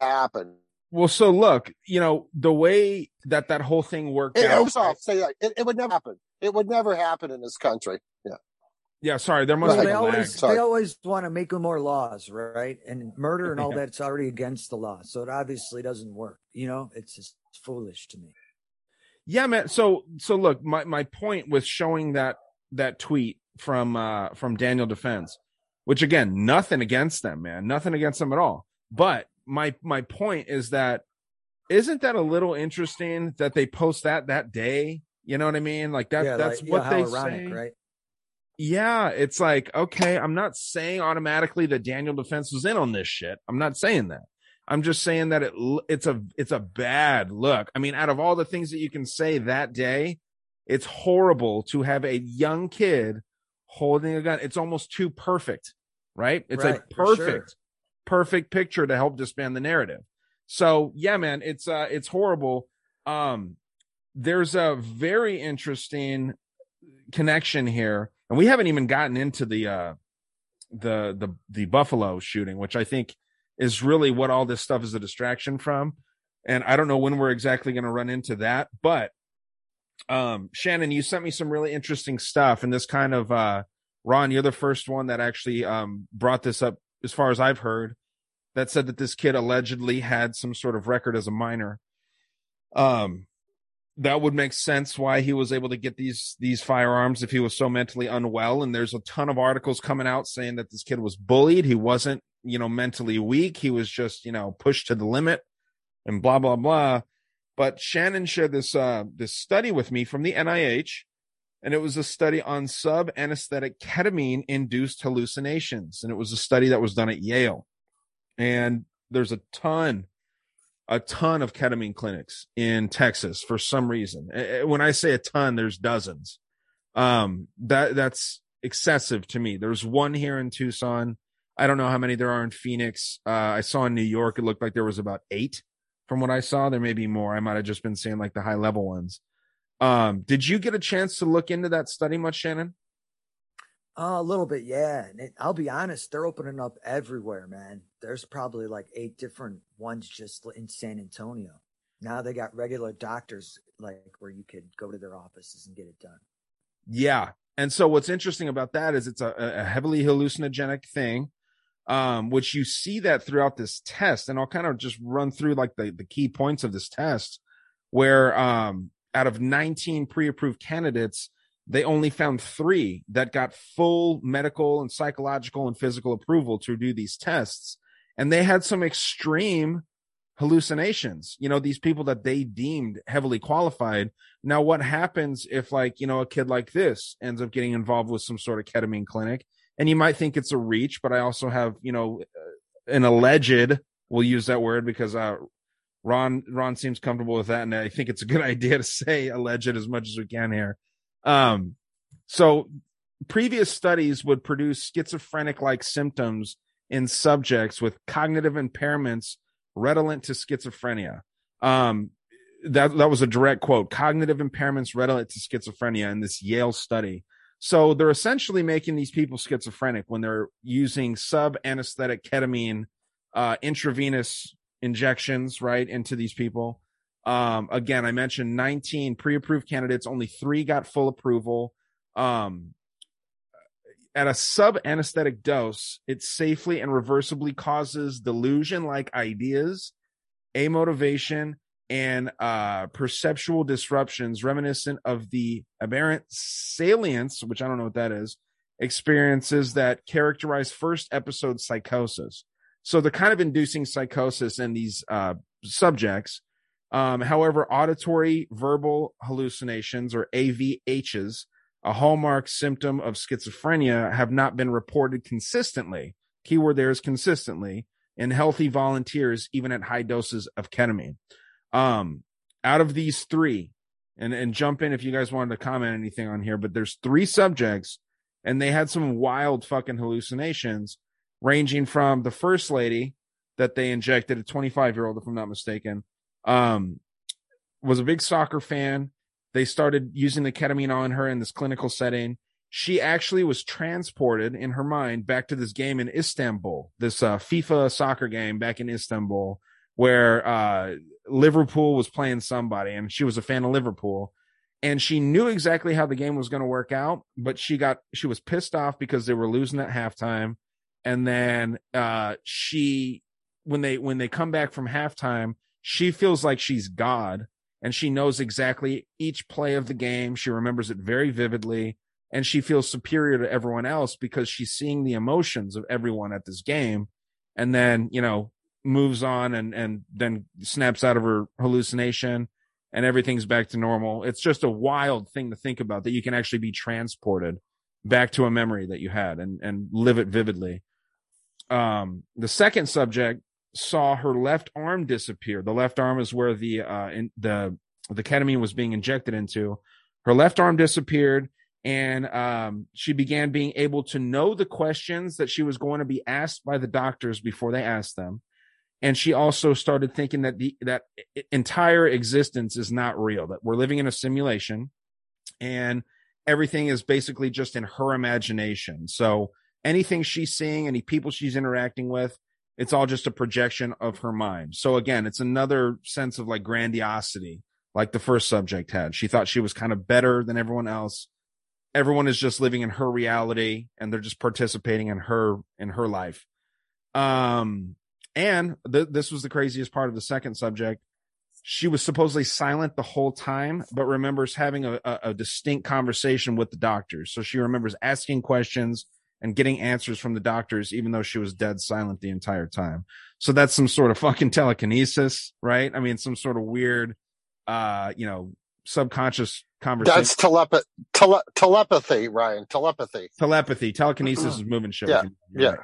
happen. Well, so look, you know, the way that that whole thing worked It, out. I'll say that, it, it would never happen. It would never happen in this country. Yeah. Yeah, sorry, there must Well, be they a always they always want to make more laws, right? And murder and all that's already against the law, so it obviously doesn't work. You know, it's just foolish to me. Yeah, man. So so look, my my point with showing that that tweet from uh from Daniel Defense, which again, nothing against them, man. Nothing against them at all. But my my point is that isn't that a little interesting that they post that that day? You know what I mean? Like that yeah, that's like, what yeah, they how ironic, say. right? Yeah, it's like, okay, I'm not saying automatically that Daniel Defense was in on this shit. I'm not saying that. I'm just saying that it it's a it's a bad look. I mean, out of all the things that you can say that day, it's horrible to have a young kid holding a gun. It's almost too perfect, right? It's Right, a for sure. perfect perfect picture to help disband the narrative. So, yeah, man, it's uh it's horrible. Um there's a very interesting connection here and we haven't even gotten into the uh the the the buffalo shooting which i think is really what all this stuff is a distraction from. And i don't know when we're exactly going to run into that but um shannon you sent me some really interesting stuff and this kind of uh ron you're the first one that actually um brought this up as far as i've heard that said that this kid allegedly had some sort of record as a minor. Um that would make sense why he was able to get these these firearms if he was so mentally unwell. And there's a ton of articles coming out saying that this kid was bullied. He wasn't you know mentally weak. He was just you know pushed to the limit and blah blah blah. But shannon shared this uh this study with me from the nih and it was a study on sub anesthetic ketamine induced hallucinations. And it was a study that was done at yale. And there's a ton a ton of ketamine clinics in Texas for some reason. When I say a ton, there's dozens. Um, that that's excessive to me. There's one here in Tucson. I don't know how many there are in Phoenix. Uh, I saw in New York, it looked like there was about eight from what I saw. There may be more. I might have just been seeing like the high level ones. Um, did you get a chance to look into that study much, Shannon? Oh, a little bit, yeah. And it, I'll be honest, they're opening up everywhere, man. There's probably like eight different ones just in San Antonio. Now they got regular doctors, like where you could go to their offices and get it done. Yeah. And so what's interesting about that is it's a, a heavily hallucinogenic thing, um, which you see that throughout this test. And I'll kind of just run through like the, the key points of this test where, um, out of 19 pre-approved candidates, they only found three that got full medical and psychological and physical approval to do these tests. And they had some extreme hallucinations, you know, these people that they deemed heavily qualified. Now, what happens if, like, you know, a kid like this ends up getting involved with some sort of ketamine clinic? And you might think it's a reach, but I also have, you know, an alleged, we'll use that word because, uh, Ron, Ron seems comfortable with that. And I think it's a good [LAUGHS] idea to say alleged as much as we can here. Um, so previous studies would produce schizophrenic like symptoms in subjects with cognitive impairments redolent to schizophrenia. Um, that that was a direct quote. Cognitive impairments redolent to schizophrenia in this Yale study. So they're essentially making these people schizophrenic when they're using sub anesthetic ketamine uh, intravenous injections right into these people. Um, again, I mentioned 19 pre-approved candidates, only three got full approval. Um, at a sub anesthetic dose, it safely and reversibly causes delusion like ideas, amotivation, and uh, perceptual disruptions reminiscent of the aberrant salience, which I don't know what that is, experiences that characterize first episode psychosis. So they're kind of inducing psychosis in these uh, subjects. Um, however, auditory verbal hallucinations or AVHs, a hallmark symptom of schizophrenia, have not been reported consistently keyword there is consistently in healthy volunteers, even at high doses of ketamine. Um, out of these three, and and jump in if you guys wanted to comment anything on here, but there's three subjects, and they had some wild fucking hallucinations, ranging from the first lady that they injected, a 25 year old, if I'm not mistaken, um, was a big soccer fan. They started using the ketamine on her in this clinical setting. She actually was transported in her mind back to this game in Istanbul, this uh, FIFA soccer game back in Istanbul, where uh, Liverpool was playing somebody, and she was a fan of Liverpool. And she knew exactly how the game was going to work out, but she got she was pissed off because they were losing at halftime. And then uh, she, when they when they come back from halftime, she feels like she's God and she knows exactly each play of the game. She remembers it very vividly and she feels superior to everyone else because she's seeing the emotions of everyone at this game and then, you know, moves on and and then snaps out of her hallucination and everything's back to normal. It's just a wild thing to think about that you can actually be transported back to a memory that you had and and live it vividly. Um the second subject saw her left arm disappear. The left arm is where the uh in, the the ketamine was being injected into. Her left arm disappeared and um, she began being able to know the questions that she was going to be asked by the doctors before they asked them and she also started thinking that the that entire existence is not real that we're living in a simulation and everything is basically just in her imagination so anything she's seeing any people she's interacting with it's all just a projection of her mind. So again, it's another sense of like grandiosity, like the first subject had. She thought she was kind of better than everyone else. Everyone is just living in her reality and they're just participating in her in her life. Um and th- this was the craziest part of the second subject. She was supposedly silent the whole time, but remembers having a, a, a distinct conversation with the doctors. So she remembers asking questions, and getting answers from the doctors, even though she was dead silent the entire time. So that's some sort of fucking telekinesis, right? I mean, some sort of weird, uh, you know, subconscious conversation. That's telepa- tele- telepathy, Ryan. Telepathy. Telepathy. Telekinesis is moving shit. Yeah. Yeah. Right.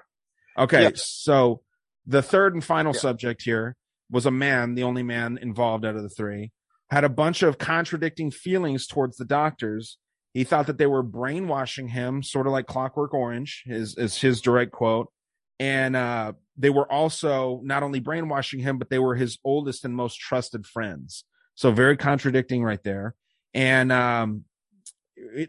Okay. Yeah. So the third and final Yeah. subject here was a man, the only man involved out of the three, had a bunch of contradicting feelings towards the doctors. He thought that they were brainwashing him, sort of like Clockwork Orange, is is his direct quote. And uh, they were also not only brainwashing him, but they were his oldest and most trusted friends. So very contradicting right there. And um,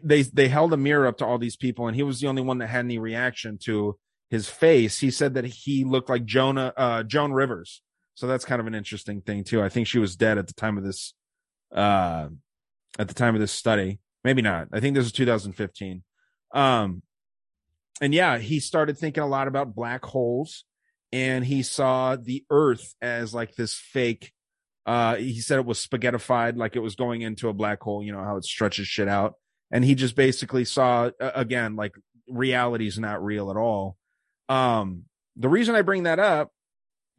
they they held a mirror up to all these people, and he was the only one that had any reaction to his face. He said that he looked like Jonah uh, Joan Rivers. So that's kind of an interesting thing too. I think she was dead at the time of this uh, at the time of this study. Maybe not. I think this was 2015. Um, and yeah, he started thinking a lot about black holes, and he saw the Earth as like this fake. Uh, he said it was spaghettified, like it was going into a black hole. You know how it stretches shit out, and he just basically saw again like reality is not real at all. Um, the reason I bring that up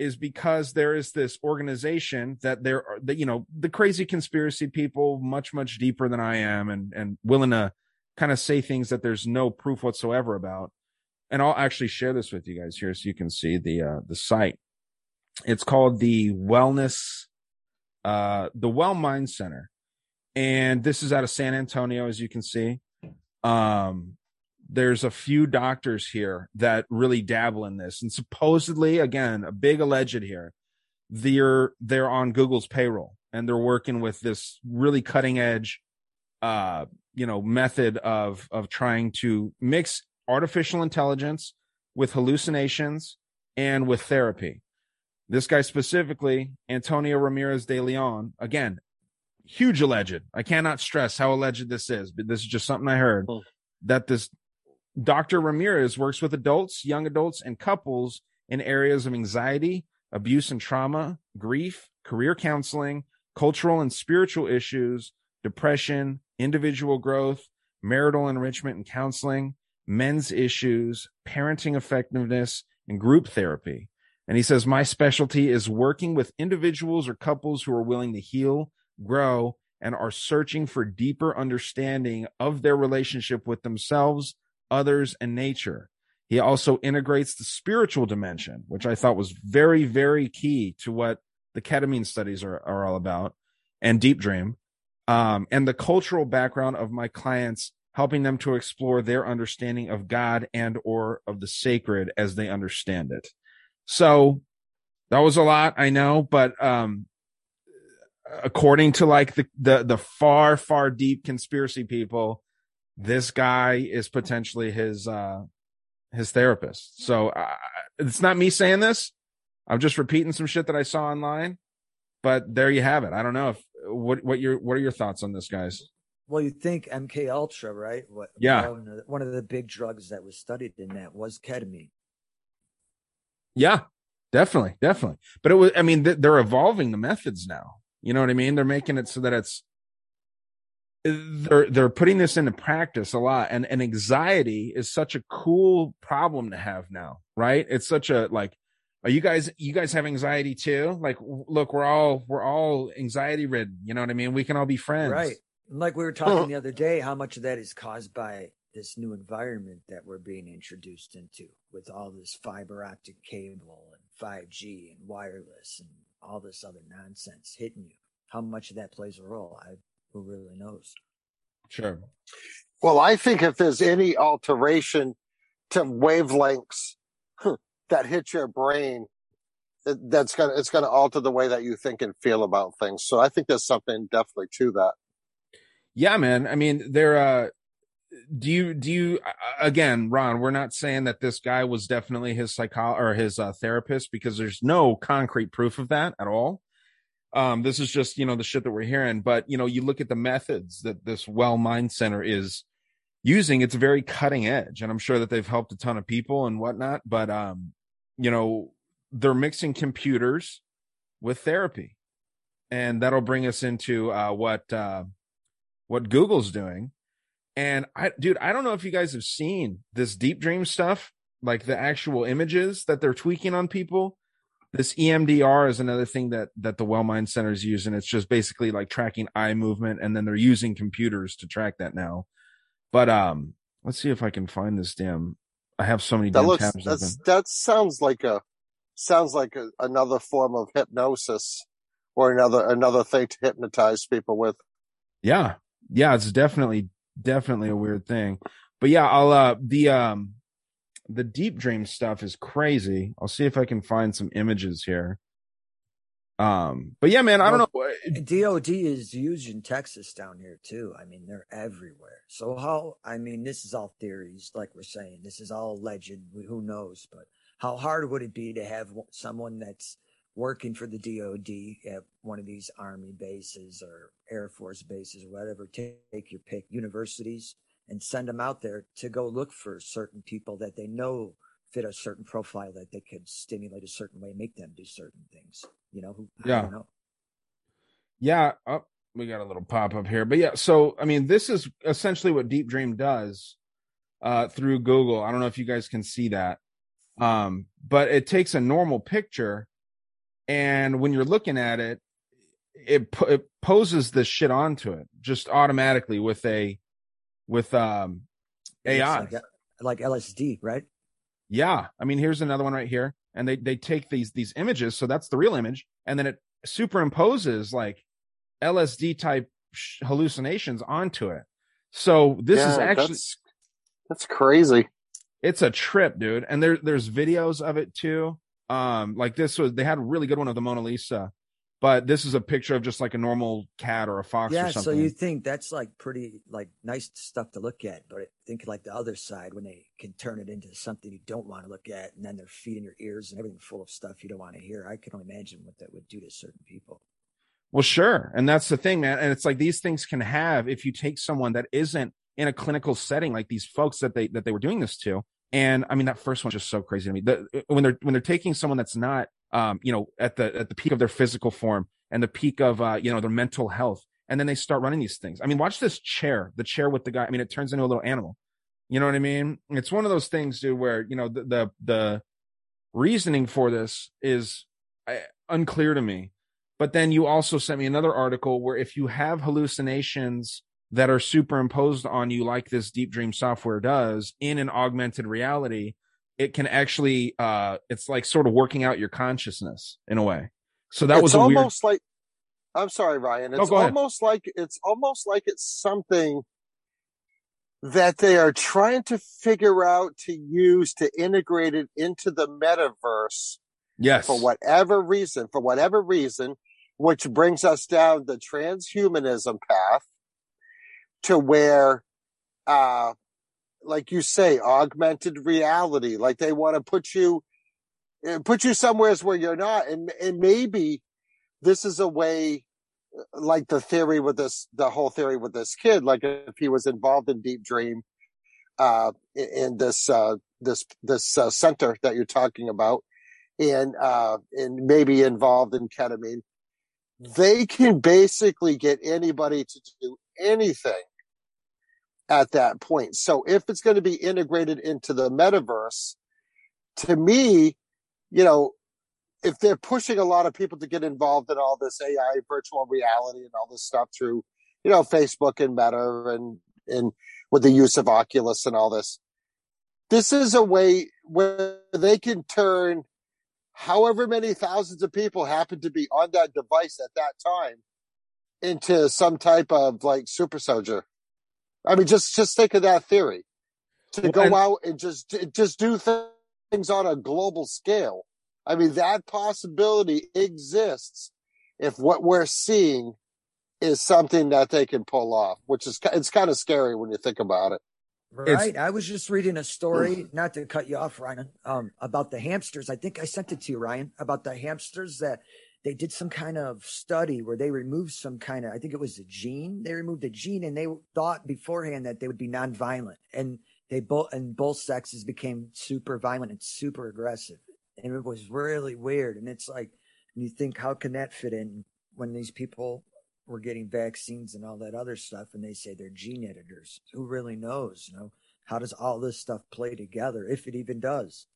is because there is this organization that there are that you know the crazy conspiracy people much much deeper than I am and and willing to kind of say things that there's no proof whatsoever about. And I'll actually share this with you guys here so you can see the uh the site. It's called the wellness uh the well mind center. And this is out of San Antonio as you can see. Um there's a few doctors here that really dabble in this. And supposedly again a big alleged here they're they're on google's payroll and they're working with this really cutting edge uh you know method of of trying to mix artificial intelligence with hallucinations and with therapy. This guy specifically antonio ramirez de leon again huge alleged. I cannot stress how alleged this is but this is just something i heard that this Dr. Ramirez works with adults, young adults, and couples in areas of anxiety, abuse and trauma, grief, career counseling, cultural and spiritual issues, depression, individual growth, marital enrichment and counseling, men's issues, parenting effectiveness, and group therapy. And he says, My specialty is working with individuals or couples who are willing to heal, grow, and are searching for deeper understanding of their relationship with themselves, others, and nature. He also integrates the spiritual dimension, which I thought was very, very key to what the ketamine studies are, are all about and deep dream. Um, and the cultural background of my clients, helping them to explore their understanding of God and or of the sacred as they understand it. So that was a lot, I know, but um, according to like the, the the far far deep conspiracy people, this guy is potentially his uh his therapist. So uh, it's not me saying this. I'm just repeating some shit that I saw online. But there you have it. I don't know if what what your what are your thoughts on this, guys? Well, you think MK Ultra, right? What? Yeah. One of, the, one of the big drugs that was studied in that was ketamine. Yeah, definitely, definitely. But it was. I mean, they're evolving the methods now. You know what I mean? They're making it so that it's they're they're putting this into practice a lot and and anxiety is such a cool problem to have now right? It's such a like are you guys you guys have anxiety too? Like look we're all we're all anxiety ridden you know what i mean? We can all be friends. Right. Like we were talking the other day how much of that is caused by this new environment that we're being introduced into with all this fiber optic cable and 5g and wireless and all this other nonsense hitting you. How much of that plays a role? I who really knows? Sure. Well, I think if there's any alteration to wavelengths that hit your brain, that's gonna it's gonna alter the way that you think and feel about things. So I think there's something definitely to that. Yeah, man. I mean, there. uh do you do you again ron we're not saying that this guy was definitely his psycho or his uh, therapist because there's no concrete proof of that at all um, this is just, you know, the shit that we're hearing. But, you know, you look at the methods that this Well Mind Center is using, it's very cutting edge. And I'm sure that they've helped a ton of people and whatnot. But, um, you know, they're mixing computers with therapy. And that'll bring us into uh, what uh, what Google's doing. And I, dude, I don't know if you guys have seen this deep dream stuff, like the actual images that they're tweaking on people this EMDR is another thing that that the Well Mind Center is using. It's just basically like tracking eye movement, and then they're using computers to track that now. But um, let's see if I can find this damn. I have so many that damn looks, tabs that's, open. That sounds like a sounds like a, another form of hypnosis, or another another thing to hypnotize people with. Yeah, yeah, it's definitely definitely a weird thing. But yeah, I'll uh the um the deep dream stuff is crazy. I'll see if I can find some images here. Um, but yeah, man, I don't know. DOD is used in Texas down here too. I mean, they're everywhere. So how? I mean, this is all theories, like we're saying. This is all legend. Who knows? But how hard would it be to have someone that's working for the DOD at one of these army bases or Air Force bases or whatever? Take your pick. Universities and send them out there to go look for certain people that they know fit a certain profile that they could stimulate a certain way, make them do certain things. You know, who, yeah. Know. Yeah. Oh, we got a little pop up here, but yeah. So, I mean, this is essentially what Deep Dream does uh, through Google. I don't know if you guys can see that. Um, but it takes a normal picture and when you're looking at it, it, it poses this shit onto it just automatically with a with um AI. Like, like, LSD, right? Yeah. I mean, here's another one right here. And they they take these these images, so that's the real image, and then it superimposes like LSD type hallucinations onto it. So this yeah, is actually that's, that's crazy. It's a trip, dude. And there there's videos of it too. Um, like this was they had a really good one of the Mona Lisa but this is a picture of just like a normal cat or a fox yeah, or something. so you think that's like pretty like nice stuff to look at, but think like the other side when they can turn it into something you don't want to look at, and then they're feeding your ears and everything full of stuff you don't want to hear. I can only imagine what that would do to certain people. Well, sure, and that's the thing, man. And it's like these things can have if you take someone that isn't in a clinical setting, like these folks that they that they were doing this to. And I mean, that first one's just so crazy to me. The, when they're when they're taking someone that's not um, you know, at the at the peak of their physical form and the peak of uh, you know, their mental health. And then they start running these things. I mean, watch this chair, the chair with the guy. I mean, it turns into a little animal. You know what I mean? It's one of those things, dude, where you know the the, the reasoning for this is uh, unclear to me. But then you also sent me another article where if you have hallucinations that are superimposed on you, like this deep dream software does, in an augmented reality, it can actually uh it's like sort of working out your consciousness in a way. So that it's was a weird almost like I'm sorry, Ryan. It's ahead. almost like it's almost like it's something that they are trying to figure out to use to integrate it into the metaverse yes. for whatever reason, for whatever reason, which brings us down the transhumanism path to where, uh, like you say, augmented reality, like they want to put you, eh, put you somewheres where you're not. And, and maybe this is a way, like the theory with this, the whole theory with this kid, like if he was involved in deep dream, uh, in this, uh, this, this, uh, center that you're talking about and, uh, and maybe involved in ketamine, they can basically get anybody to do anything at that point. So if it's going to be integrated into the metaverse, to me, you know, if they're pushing a lot of people to get involved in all this AI virtual reality and all this stuff through, you know, Facebook and Meta and, and with the use of Oculus and all this, this is a way where they can turn however many thousands of people happen to be on that device at that time into some type of like super soldier. I mean, just, just think of that theory to Well, go and- out and just, just do things on a global scale. I mean, that possibility exists if what we're seeing is something that they can pull off, which is, it's kind of scary when you think about it. Right. I was just reading a story, not to cut you off, Ryan, um, about the hamsters. I think I sent it to you, Ryan, about the hamsters that they did some kind of study where they removed some kind of, I think it was a gene. They removed a gene and they thought beforehand that they would be nonviolent. And they both, and both sexes became super violent and super aggressive. And it was really weird. And it's like, you think, how can that fit in when these people were getting vaccines and all that other stuff and they say they're gene editors who really knows you know how does all this stuff play together if it even does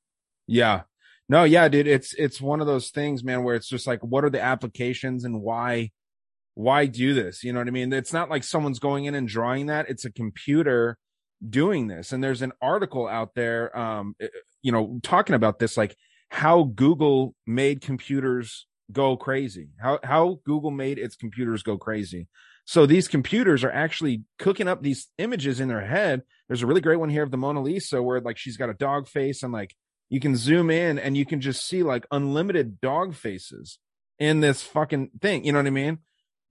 Yeah. No, yeah, dude. It's it's one of those things, man, where it's just like, what are the applications and why why do this? You know what I mean? It's not like someone's going in and drawing that. It's a computer doing this. And there's an article out there, um, eh, you know, talking about this, like how Google made computers go crazy. How how Google made its computers go crazy. So these computers are actually cooking up these images in their head. There's a really great one here of the Mona Lisa where like she's got a dog face and like you can zoom in and you can just see like unlimited dog faces in this fucking thing. You know what I mean?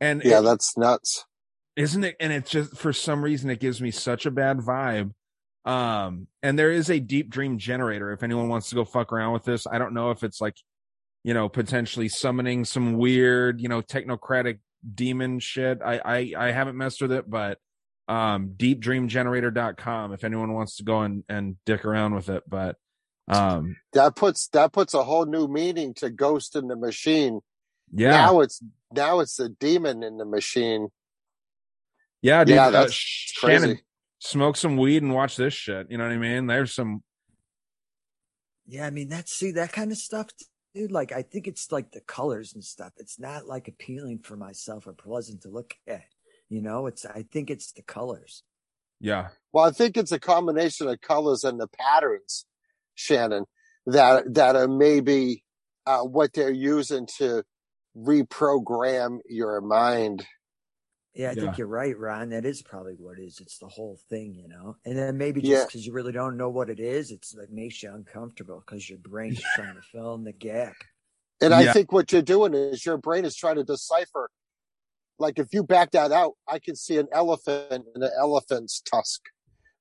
And Yeah, it- that's nuts. isn't it? And it's just for some reason it gives me such a bad vibe. Um, and there is a deep dream generator. If anyone wants to go fuck around with this, I don't know if it's like, you know, potentially summoning some weird, you know, technocratic demon shit. I I, I haven't messed with it, but um deepdreamgenerator.com if anyone wants to go and, and dick around with it. But um That puts, that puts a whole new meaning to ghost in the machine. yeah. Now it's, now it's the demon in the machine. yeah, dude. yeah, uh, that's Shannon, crazy. smoke some weed and watch this shit. You know what I mean? There's some yeah i mean that's see that kind of stuff dude like i think it's like the colors and stuff it's not like appealing for myself or pleasant to look at you know it's i think it's the colors yeah. Well, I think it's a combination of colors and the patterns, Shannon, that that are maybe uh, what they're using to reprogram your mind. yeah i Yeah. think you're right ron that is probably what it is it's the whole thing you know and then maybe just because you really don't know what it is it's like makes you uncomfortable because your brain's trying to fill in the gap And I think what you're doing is your brain is trying to decipher. Like if you back that out, I can see an elephant in an elephant's tusk,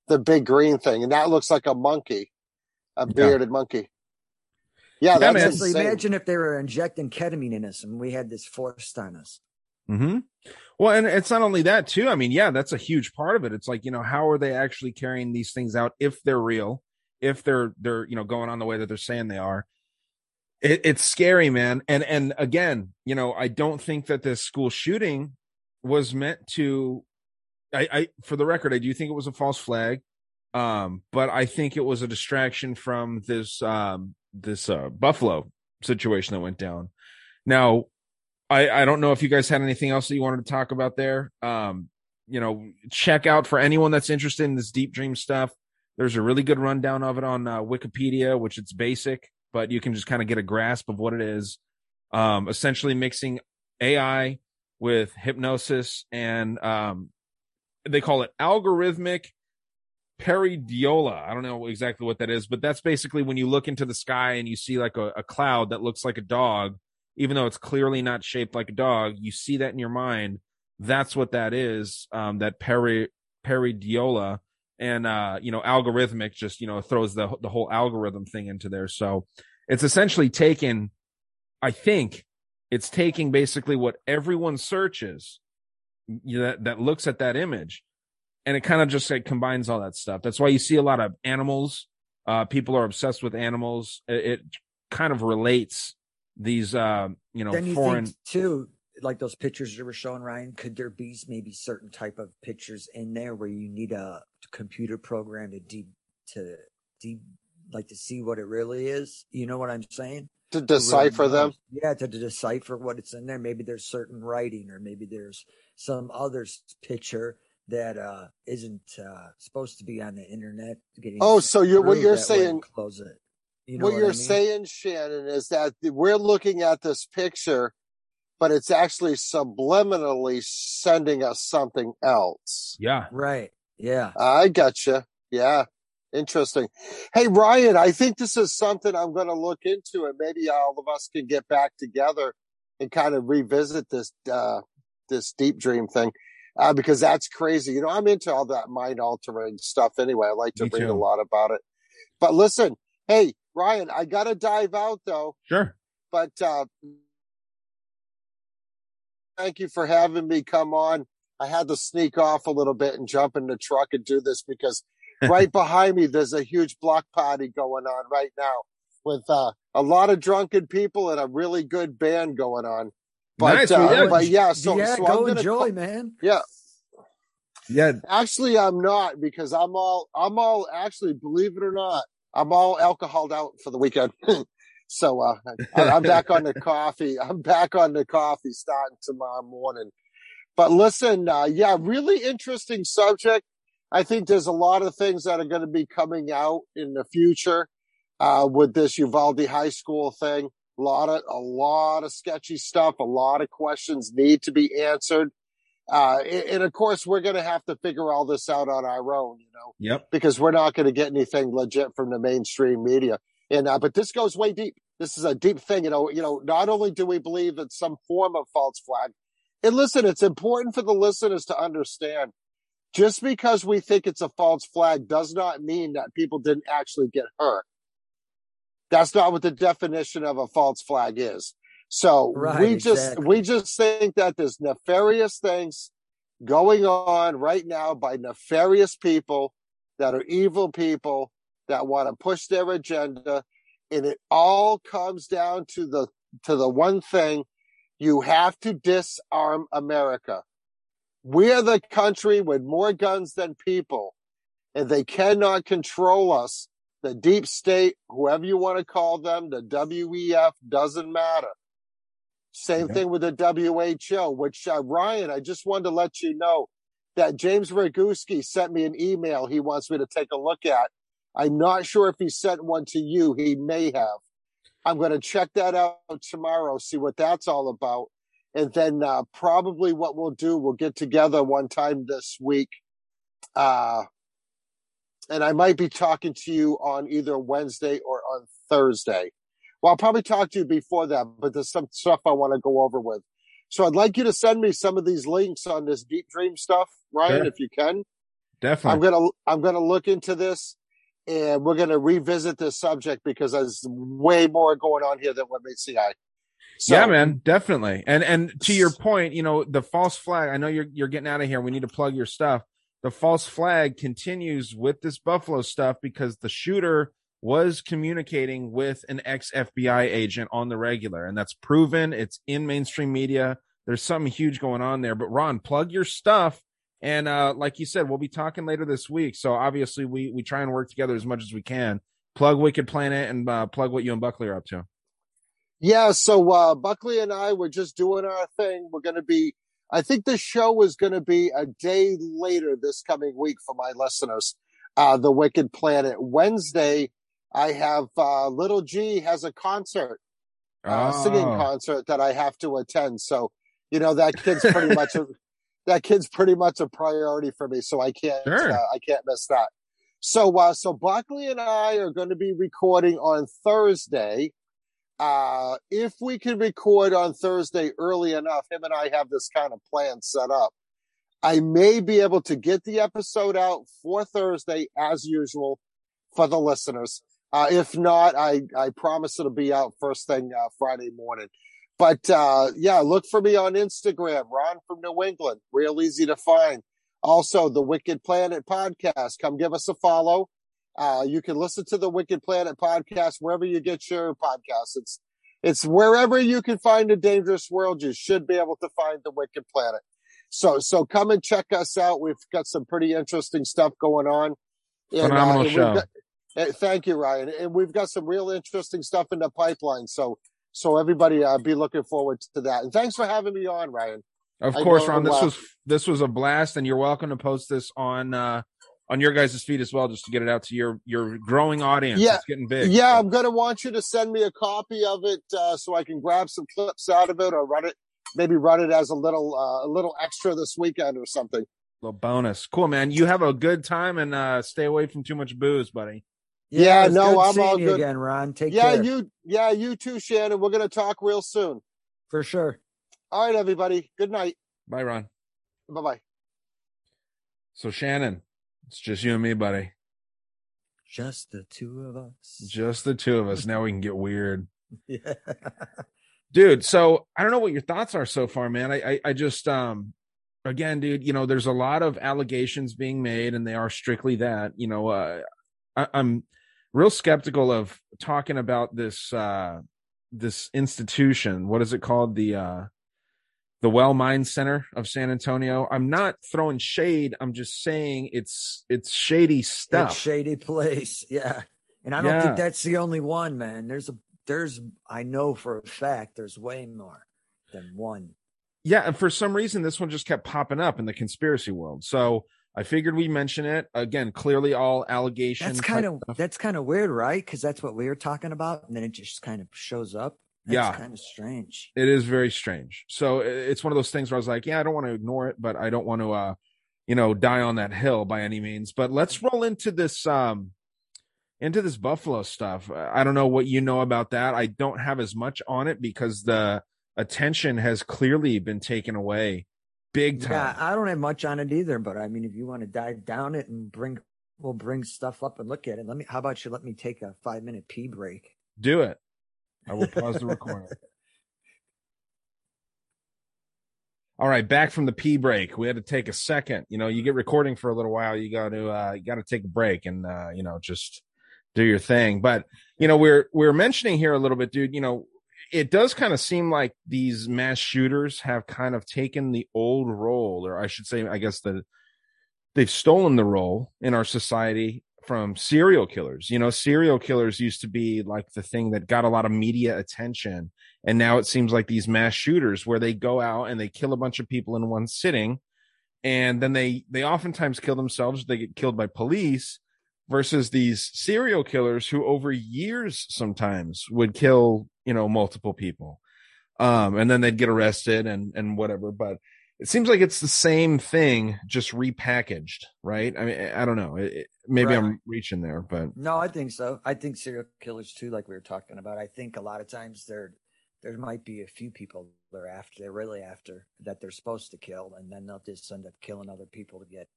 the big green thing, and that looks like a monkey, a Yeah. bearded monkey. Yeah, Yeah, that's man. Imagine if they were injecting ketamine in us and we had this forced on us hmm Well, and it's not only that too. I mean, yeah, that's a huge part of it. It's like, you know, how are they actually carrying these things out if they're real, if they're they're, you know, going on the way that they're saying they are. It, it's scary, man. And and again, you know, I don't think that this school shooting was meant to I, I for the record, I do think it was a false flag. Um, but I think it was a distraction from this um this uh Buffalo situation that went down. Now, I I don't know if you guys had anything else that you wanted to talk about there. Um, you know, check out for anyone that's interested in this deep dream stuff. There's a really good rundown of it on uh, Wikipedia, which it's basic, but you can just kind of get a grasp of what it is. Um, essentially mixing AI with hypnosis and um, they call it algorithmic pareidolia. I don't know exactly what that is, but that's basically when you look into the sky and you see like a, a cloud that looks like a dog, even though it's clearly not shaped like a dog. You see that in your mind. That's what that is. Um, that peri pareidolia and uh, you know, algorithmic just you know throws the the whole algorithm thing into there. So it's essentially taken. I think it's taking basically what everyone searches you know, that that looks at that image and it kind of just like combines all that stuff. That's why you see a lot of animals. Uh, people are obsessed with animals. It, it kind of relates these, uh, you know, then you foreign think too, like those pictures you were showing, Ryan. Could there be maybe certain type of pictures in there where you need a computer program to deep to deep like to see what it really is? You know what I'm saying? To decipher really them. Yeah, to, to decipher what it's in there. Maybe there's certain writing, or maybe there's some other picture that uh isn't uh supposed to be on the internet getting Oh, so you're what you're saying close it you know what, what, you're I mean? saying, Shannon, is that we're looking at this picture, but it's actually subliminally sending us something else. Yeah. right yeah I gotcha. Yeah. Interesting. Hey, Ryan, I think this is something I'm going to look into and maybe all of us can get back together and kind of revisit this, uh, this deep dream thing. Uh, because that's crazy. You know, I'm into all that mind altering stuff anyway. I like to Me read too. a lot about it. But listen, hey, Ryan, I got to dive out though. Sure. But uh, thank you for having me come on. I had to sneak off a little bit and jump in the truck and do this because [LAUGHS] right behind me there's a huge block party going on right now with uh, a lot of drunken people and a really good band going on. But, Nice, uh, yeah, but yeah, so, yeah so I'm gonna enjoy call- man yeah, Yeah. actually I'm not because I'm all I'm all actually believe it or not I'm all alcoholed out for the weekend. [LAUGHS] so uh, I, I'm back on the [LAUGHS] coffee. I'm back on the coffee starting tomorrow morning. But listen, uh, yeah, really interesting subject. I think there's a lot of things that are going to be coming out in the future uh, with this Uvalde High School thing. A lot of a lot of sketchy stuff. A lot of questions need to be answered. Uh, and, of course, we're going to have to figure all this out on our own, you know, Yep. because we're not going to get anything legit from the mainstream media. And uh, but this goes way deep. This is a deep thing, you know. You know, not only do we believe it's some form of false flag, and listen, it's important for the listeners to understand. Just because we think it's a false flag does not mean that people didn't actually get hurt. That's not what the definition of a false flag is. So Right, we just exactly. we just think that there's nefarious things going on right now by nefarious people that are evil people that want to push their agenda and it all comes down to the to the one thing you have to disarm america we're the country with more guns than people and they cannot control us the deep state whoever you want to call them the wef doesn't matter same Yeah. thing with the WHO, which uh, Ryan, I just wanted to let you know that James Roguski sent me an email he wants me to take a look at. I'm not sure if he sent one to you. He may have. I'm going to check that out tomorrow, see what that's all about. And then uh, probably what we'll do, we'll get together one time this week. Uh, and I might be talking to you on either Wednesday or on Thursday. Well, I'll probably talk to you before that, but there's some stuff I want to go over with. So I'd like you to send me some of these links on this deep dream stuff, Ryan, Sure. if you can. Definitely. I'm gonna I'm gonna look into this, and we're gonna revisit this subject because there's way more going on here than what meets the eye. So, yeah, man, definitely. And and to your point, you know, the false flag. I know you're you're getting out of here. We need to plug your stuff. The false flag continues with this Buffalo stuff because the shooter was communicating with an ex FBI agent on the regular, and that's proven. It's in mainstream media. There's something huge going on there. But Ron, plug your stuff. And uh, like you said, we'll be talking later this week. So obviously, we we try and work together as much as we can. Plug Wicked Planet and uh, plug what you and Buckley are up to. Yeah, so uh, Buckley and I were just doing our thing. We're going to be, I think the show is going to be a day later this coming week for my listeners. uh, the Wicked Planet. Wednesday, I have uh, Little G has a concert, uh, Oh. singing concert that I have to attend. So, you know, that kid's pretty much a, [LAUGHS] that kid's pretty much a priority for me. So I can't Sure. uh, I can't miss that. So, uh, so Buckley and I are going to be recording on Thursday. Uh, if we can record on Thursday early enough, him and I have this kind of plan set up. I may be able to get the episode out for Thursday as usual for the listeners. Uh, if not, I, I promise it'll be out first thing uh, Friday morning. But uh, yeah, look for me on Instagram, Ron from New England. Real easy to find. Also, the Wicked Planet podcast. Come give us a follow. Uh, you can listen to the Wicked Planet podcast wherever you get your podcasts. It's it's wherever you can find a dangerous world. You should be able to find the Wicked Planet. So so come and check us out. We've got some pretty interesting stuff going on. And, Phenomenal and show. got- eh, thank you, Ryan. And we've got some real interesting stuff in the pipeline. So so everybody uh, be looking forward to that. And thanks for having me on, Ryan. Of I course, Ron. This uh, was this was a blast, and you're welcome to post this on uh on your guys' feed as well, just to get it out to your your growing audience. Yeah, it's getting big. Yeah, I'm gonna want you to send me a copy of it uh, so I can grab some clips out of it or run it, maybe run it as a little uh, a little extra this weekend or something. little bonus. Cool, man. You have a good time and uh stay away from too much booze, buddy. Yeah, it was no, good I'm seeing all you good. again, Ron. Take yeah, care. you yeah you too, Shannon. We're gonna talk real soon. for sure. All right, everybody. Good night. Bye, Ron. Bye bye. So Shannon, it's just you and me, buddy. Just the two of us. Just the two of us. Now we can get weird. [LAUGHS] Yeah. dude so i don't know what your thoughts are so far man I, I i just um again dude you know there's a lot of allegations being made and they are strictly that you know uh I, i'm real skeptical of talking about this uh this institution what is it called the uh the well mine center of san antonio i'm not throwing shade i'm just saying it's it's shady stuff shady place. [LAUGHS] Yeah. And I don't Yeah. think that's the only one, man. There's a there's I know for a fact there's way more than one. yeah and for some reason this one just kept popping up in the conspiracy world so i figured we mention it again clearly all allegations That's kind of stuff. that's kind of weird, right? Because that's what we were talking about, and then it just kind of shows up. That's Yeah. kind of strange. it is very strange so it's one of those things where i was like yeah i don't want to ignore it but i don't want to uh you know die on that hill by any means but let's roll into this um into this buffalo stuff i don't know what you know about that i don't have as much on it because the attention has clearly been taken away big time Yeah, I don't have much on it either, but I mean, if you want to dive down it and bring, we'll bring stuff up and look at it. Let me. How about you? Let me take a five minute pee break. do it i will pause the recording All right, back from the pee break. We had to take a second. You know, you get recording for a little while, you got to uh you got to take a break and uh you know, just do your thing. But, you know, we're we're mentioning here a little bit, dude, you know, it does kind of seem like these mass shooters have kind of taken the old role or I should say I guess the they've stolen the role in our society from serial killers. You know, serial killers used to be like the thing that got a lot of media attention. And now it seems like these mass shooters where they go out and they kill a bunch of people in one sitting and then they they oftentimes kill themselves, they get killed by police versus these serial killers who over years sometimes would kill, you know, multiple people. Um and then they'd get arrested and and whatever, but it seems like it's the same thing just repackaged, right? I mean, I don't know. It, maybe Right. I'm reaching there, but No, I think so. I think serial killers too, like we were talking about. I think a lot of times there there might be a few people they're after they're really after that they're supposed to kill, and then they'll just end up killing other people to get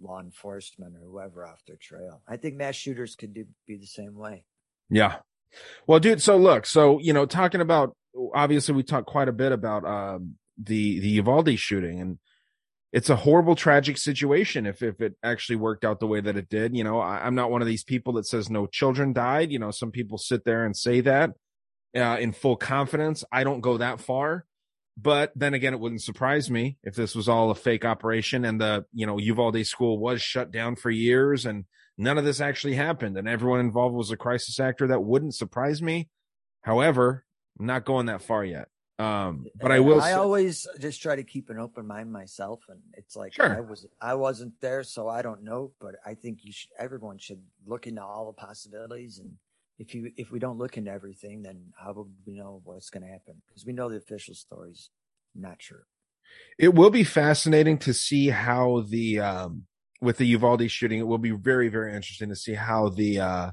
law enforcement or whoever off their trail. I think mass shooters could do, be the same way. Yeah. Well, dude, so look, so you know, talking about obviously we talked quite a bit about um the the Uvalde shooting and it's a horrible tragic situation if if it actually worked out the way that it did. You know, I, I'm not one of these people that says no children died. You know, some people sit there and say that uh, in full confidence. I don't go that far. But then again, it wouldn't surprise me if this was all a fake operation and the, you know, Uvalde school was shut down for years and none of this actually happened and everyone involved was a crisis actor. That wouldn't surprise me. However, I'm not going that far yet. Um, but I will. I say, always just try to keep an open mind myself, and it's like Sure. I was I wasn't there, so I don't know. But I think you should. Everyone should look into all the possibilities, and if you if we don't look into everything, then how would we know what's going to happen? Because we know the official story's not true. it will be fascinating to see how the um with the Uvalde shooting. It will be very very interesting to see how the uh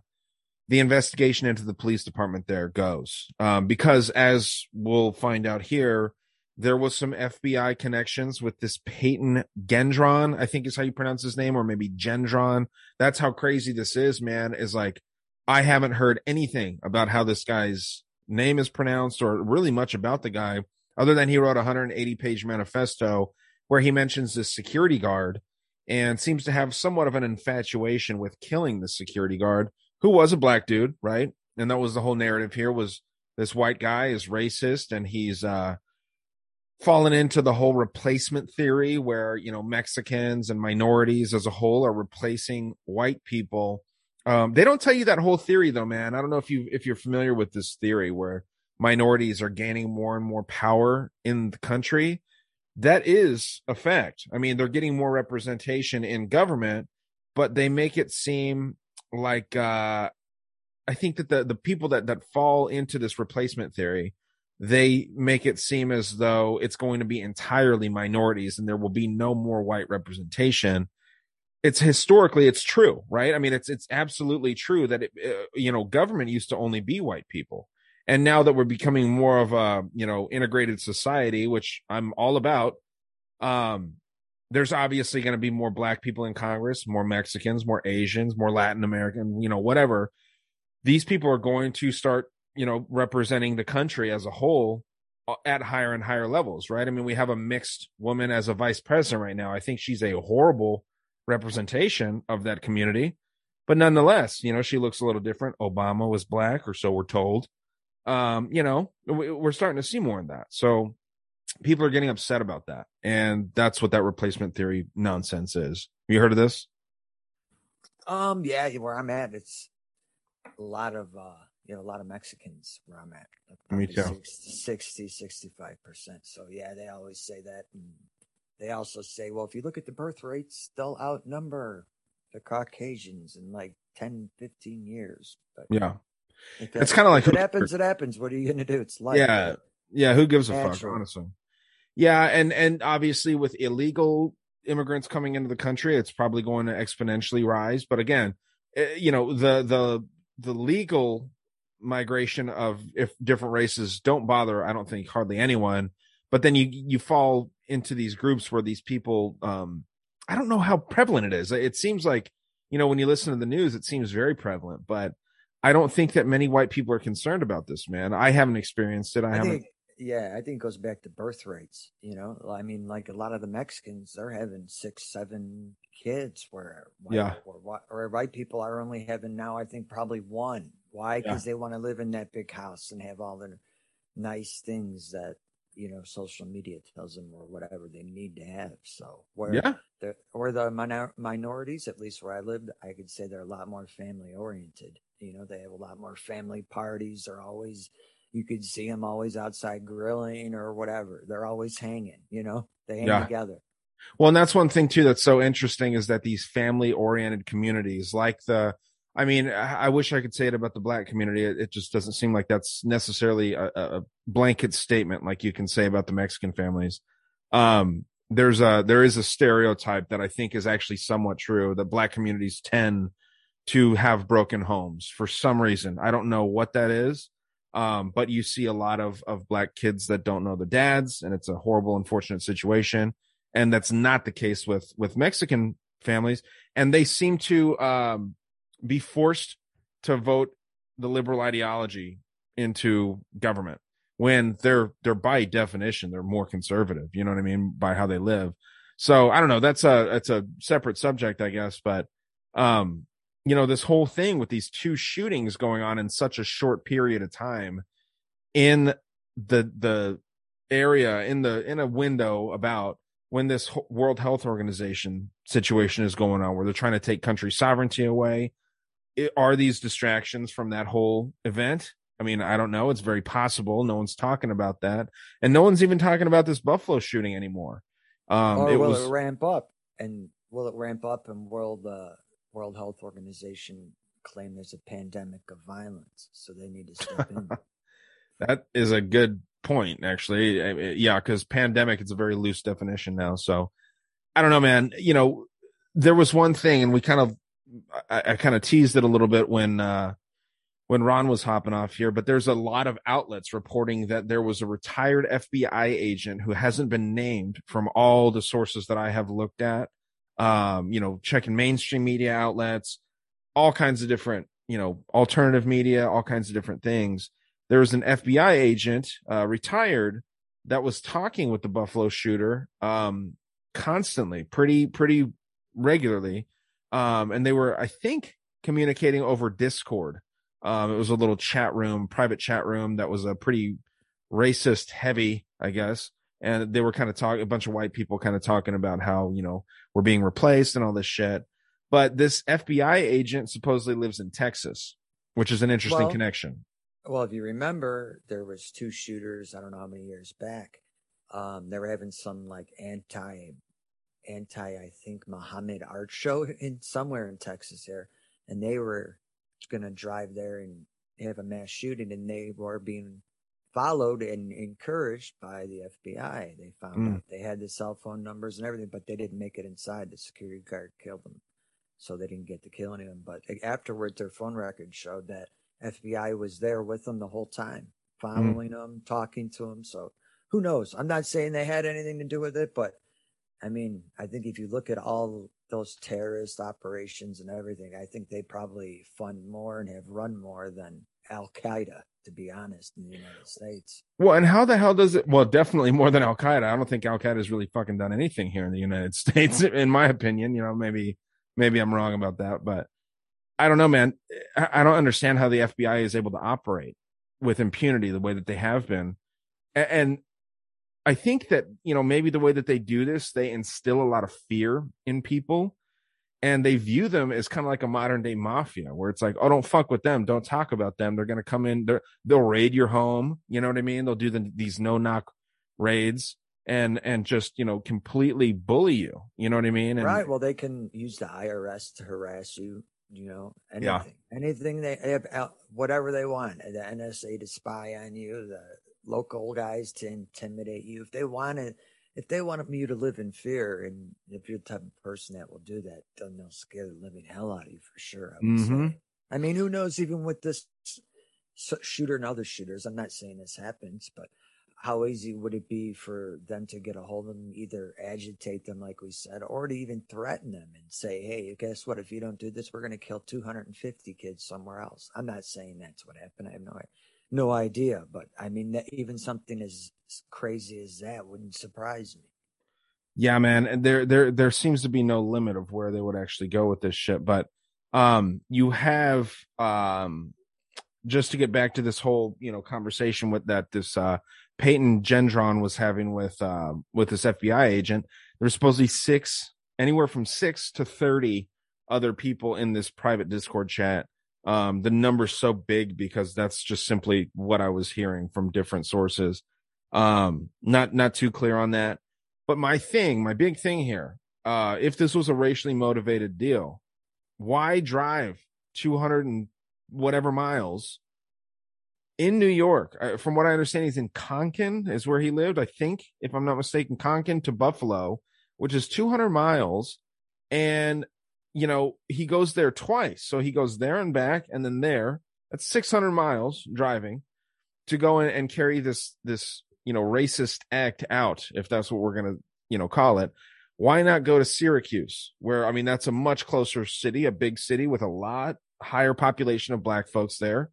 the investigation into the police department there goes. Um, because as we'll find out here, there was some FBI connections with this Payton Gendron, I think is how you pronounce his name, or maybe Gendron. That's how crazy this is, man. Is like, I haven't heard anything about how this guy's name is pronounced or really much about the guy, other than he wrote a 180 page manifesto where he mentions this security guard and seems to have somewhat of an infatuation with killing the security guard who was a black dude, right? And that was the whole narrative here was this white guy is racist and he's uh fallen into the whole replacement theory where, you know, Mexicans and minorities as a whole are replacing white people. Um they don't tell you that whole theory though, man. I don't know if you if you're familiar with this theory where minorities are gaining more and more power in the country. That is a fact. I mean, they're getting more representation in government, but they make it seem like uh I think that the the people that that fall into this replacement theory, they make it seem as though it's going to be entirely minorities and there will be no more white representation. It's historically it's true, right? I mean, it's it's absolutely true that it, uh, you know government used to only be white people, and now that we're becoming more of a you know integrated society, which I'm all about, um, there's obviously going to be more black people in Congress, more Mexicans, more Asians, more Latin American, you know, whatever. These people are going to start, you know, representing the country as a whole uh, at higher and higher levels, right? I mean, we have a mixed woman as a vice president right now. I think she's a horrible representation of that community, but nonetheless, you know, she looks a little different. Obama was black, or so we're told. Um, you know, we- we're starting to see more of that. So people are getting upset about that. And that's what that replacement theory nonsense is. Have you heard of this? Um, yeah, where I'm at, it's a lot of uh, you know, a lot of Mexicans where I'm at. Me too. 60, 65 percent. So yeah, they always say that. And they also say, well, if you look at the birth rates, they'll outnumber the Caucasians in like 10, 15 years. But Yeah. It's kinda like if it happens, it happens. What are you gonna do? It's like yeah. Yeah. Who gives a fuck, honestly? Yeah. And, and obviously with illegal immigrants coming into the country, it's probably going to exponentially rise. But again, eh, you know, the, the, the legal migration of if different races don't bother, I don't think hardly anyone. But then you, you fall into these groups where these people, um, I don't know how prevalent it is. It seems like, you know, when you listen to the news, it seems very prevalent, but I don't think that many white people are concerned about this, man. I haven't experienced it. I, I haven't. think, yeah, I think it goes back to birth rates. You know, I mean, like a lot of the Mexicans, they're having six, seven kids, where white, Yeah. or, or white people are only having now, I think, probably one. Why? Yeah. Because they want to live in that big house and have all the nice things that you know social media tells them or whatever they need to have. So where Yeah. the or the minor, minorities, at least where I lived, I could say they're a lot more family oriented. You know, they have a lot more family parties. They're always, you could see them always outside grilling or whatever. They're always hanging. You know, they hang Yeah. together. Well, and that's one thing too that's so interesting is that these family oriented communities, like the, I mean, I wish I could say it about the black community. It, just doesn't seem like that's necessarily a, a a blanket statement like you can say about the Mexican families. Um, there's a there is a stereotype that I think is actually somewhat true that black communities tend to have broken homes for some reason. I don't know what that is. Um, but you see a lot of of black kids that don't know the dads, and it's a horrible, unfortunate situation. And that's not the case with with Mexican families. And they seem to um be forced to vote the liberal ideology into government when they're they're by definition they're more conservative you know what i mean by how they live. So i don't know that's a that's a separate subject i guess but um you know this whole thing with these two shootings going on in such a short period of time in the the area in the in a window about when this World Health Organization situation is going on, where they're trying to take country sovereignty away. It, are these distractions from that whole event? I mean, I don't know. It's very possible. No one's talking about that, and no one's even talking about this Buffalo shooting anymore. Um, or it will was it ramp up? And will it ramp up? And World uh, World Health Organization claim there's a pandemic of violence, so they need to step in. [LAUGHS] that is a good point, actually. Yeah, because pandemic is a very loose definition now. So I don't know, man. You know, there was one thing, and we kind of, I, I kind of teased it a little bit when, uh, when Ron was hopping off here, but there's a lot of outlets reporting that there was a retired FBI agent who hasn't been named from all the sources that I have looked at. Um, you know, checking mainstream media outlets, all kinds of different, you know, alternative media, all kinds of different things. There was an FBI agent, uh, retired that was talking with the Buffalo shooter, um, constantly, pretty, pretty regularly. Um, and they were, I think, communicating over Discord. Um, it was a little chat room, private chat room that was a pretty racist heavy, I guess. And they were kind of talking, a bunch of white people kind of talking about how, you know, we're being replaced and all this shit. But this FBI agent supposedly lives in Texas, which is an interesting Well- connection. Well, if you remember, there was two shooters. I don't know how many years back. Um, they were having some like anti, anti, I think Muhammad art show [LAUGHS] in somewhere in Texas here, and they were going to drive there and have a mass shooting, and they were being followed and encouraged by the FBI. They found Mm. out they had the cell phone numbers and everything, but they didn't make it inside. The security guard killed them, so they didn't get to kill anyone. But afterwards, their phone records showed that FBI was there with them the whole time, following them, talking to them. So who knows? I'm not saying they had anything to do with it, but I mean, I think if you look at all those terrorist operations and everything, I think they probably fund more and have run more than Al Qaeda, to be honest, in the United States. Well, and how the hell does it? Well, definitely more than Al Qaeda. I don't think Al Qaeda has really fucking done anything here in the United [LAUGHS] States, in my opinion. You know, maybe maybe I'm wrong about that, but I don't know, man. I, don't understand how the FBI is able to operate with impunity the way that they have been, and I think that you know maybe the way that they do this, they instill a lot of fear in people. And they view them as kind of like a modern day mafia, where it's like, oh, don't fuck with them, don't talk about them. They're gonna come in, they're, they'll raid your home. You know what I mean? They'll do the, these no knock raids and and just you know completely bully you. You know what I mean? And, right. Well, they can use the IRS to harass you. You know, anything, Yeah. anything they have, out- whatever they want. The NSA to spy on you, the local guys to intimidate you. If they want to, if they want you to live in fear, and if you're the type of person that will do that, then they'll scare the living hell out of you for sure. I would say. Mhm. I mean, who knows? Even with this shooter and other shooters, I'm not saying this happens, but how easy would it be for them to get a hold of them, either agitate them, like we said, or to even threaten them and say, "Hey, guess what? If you don't do this, we're going to kill 250 kids somewhere else." I'm not saying that's what happened. I have no no idea, but I mean, that even something as crazy as that wouldn't surprise me. yeah, man, and there there there seems to be no limit of where they would actually go with this shit. But um, you have um, just to get back to this whole you know conversation with that this uh Payton Gendron was having with uh with this FBI agent. There's supposedly six, anywhere from six to thirty other people in this private Discord chat. Um, the number's so big because that's just simply what I was hearing from different sources. Um, not not too clear on that. But my thing, my big thing here, uh, if this was a racially motivated deal, why drive 200 and whatever miles in New York? Uh, from what I understand, he's in Conklin, is where he lived, I think, if I'm not mistaken, Conklin to Buffalo, which is 200 miles. And, you know, he goes there twice. So he goes there and back and then there. That's 600 miles driving to go in and carry this, this, you know, racist act out, if that's what we're to, you know, call it. Why not go to Syracuse, where, I mean, that's a much closer city, a big city with a lot higher population of black folks there.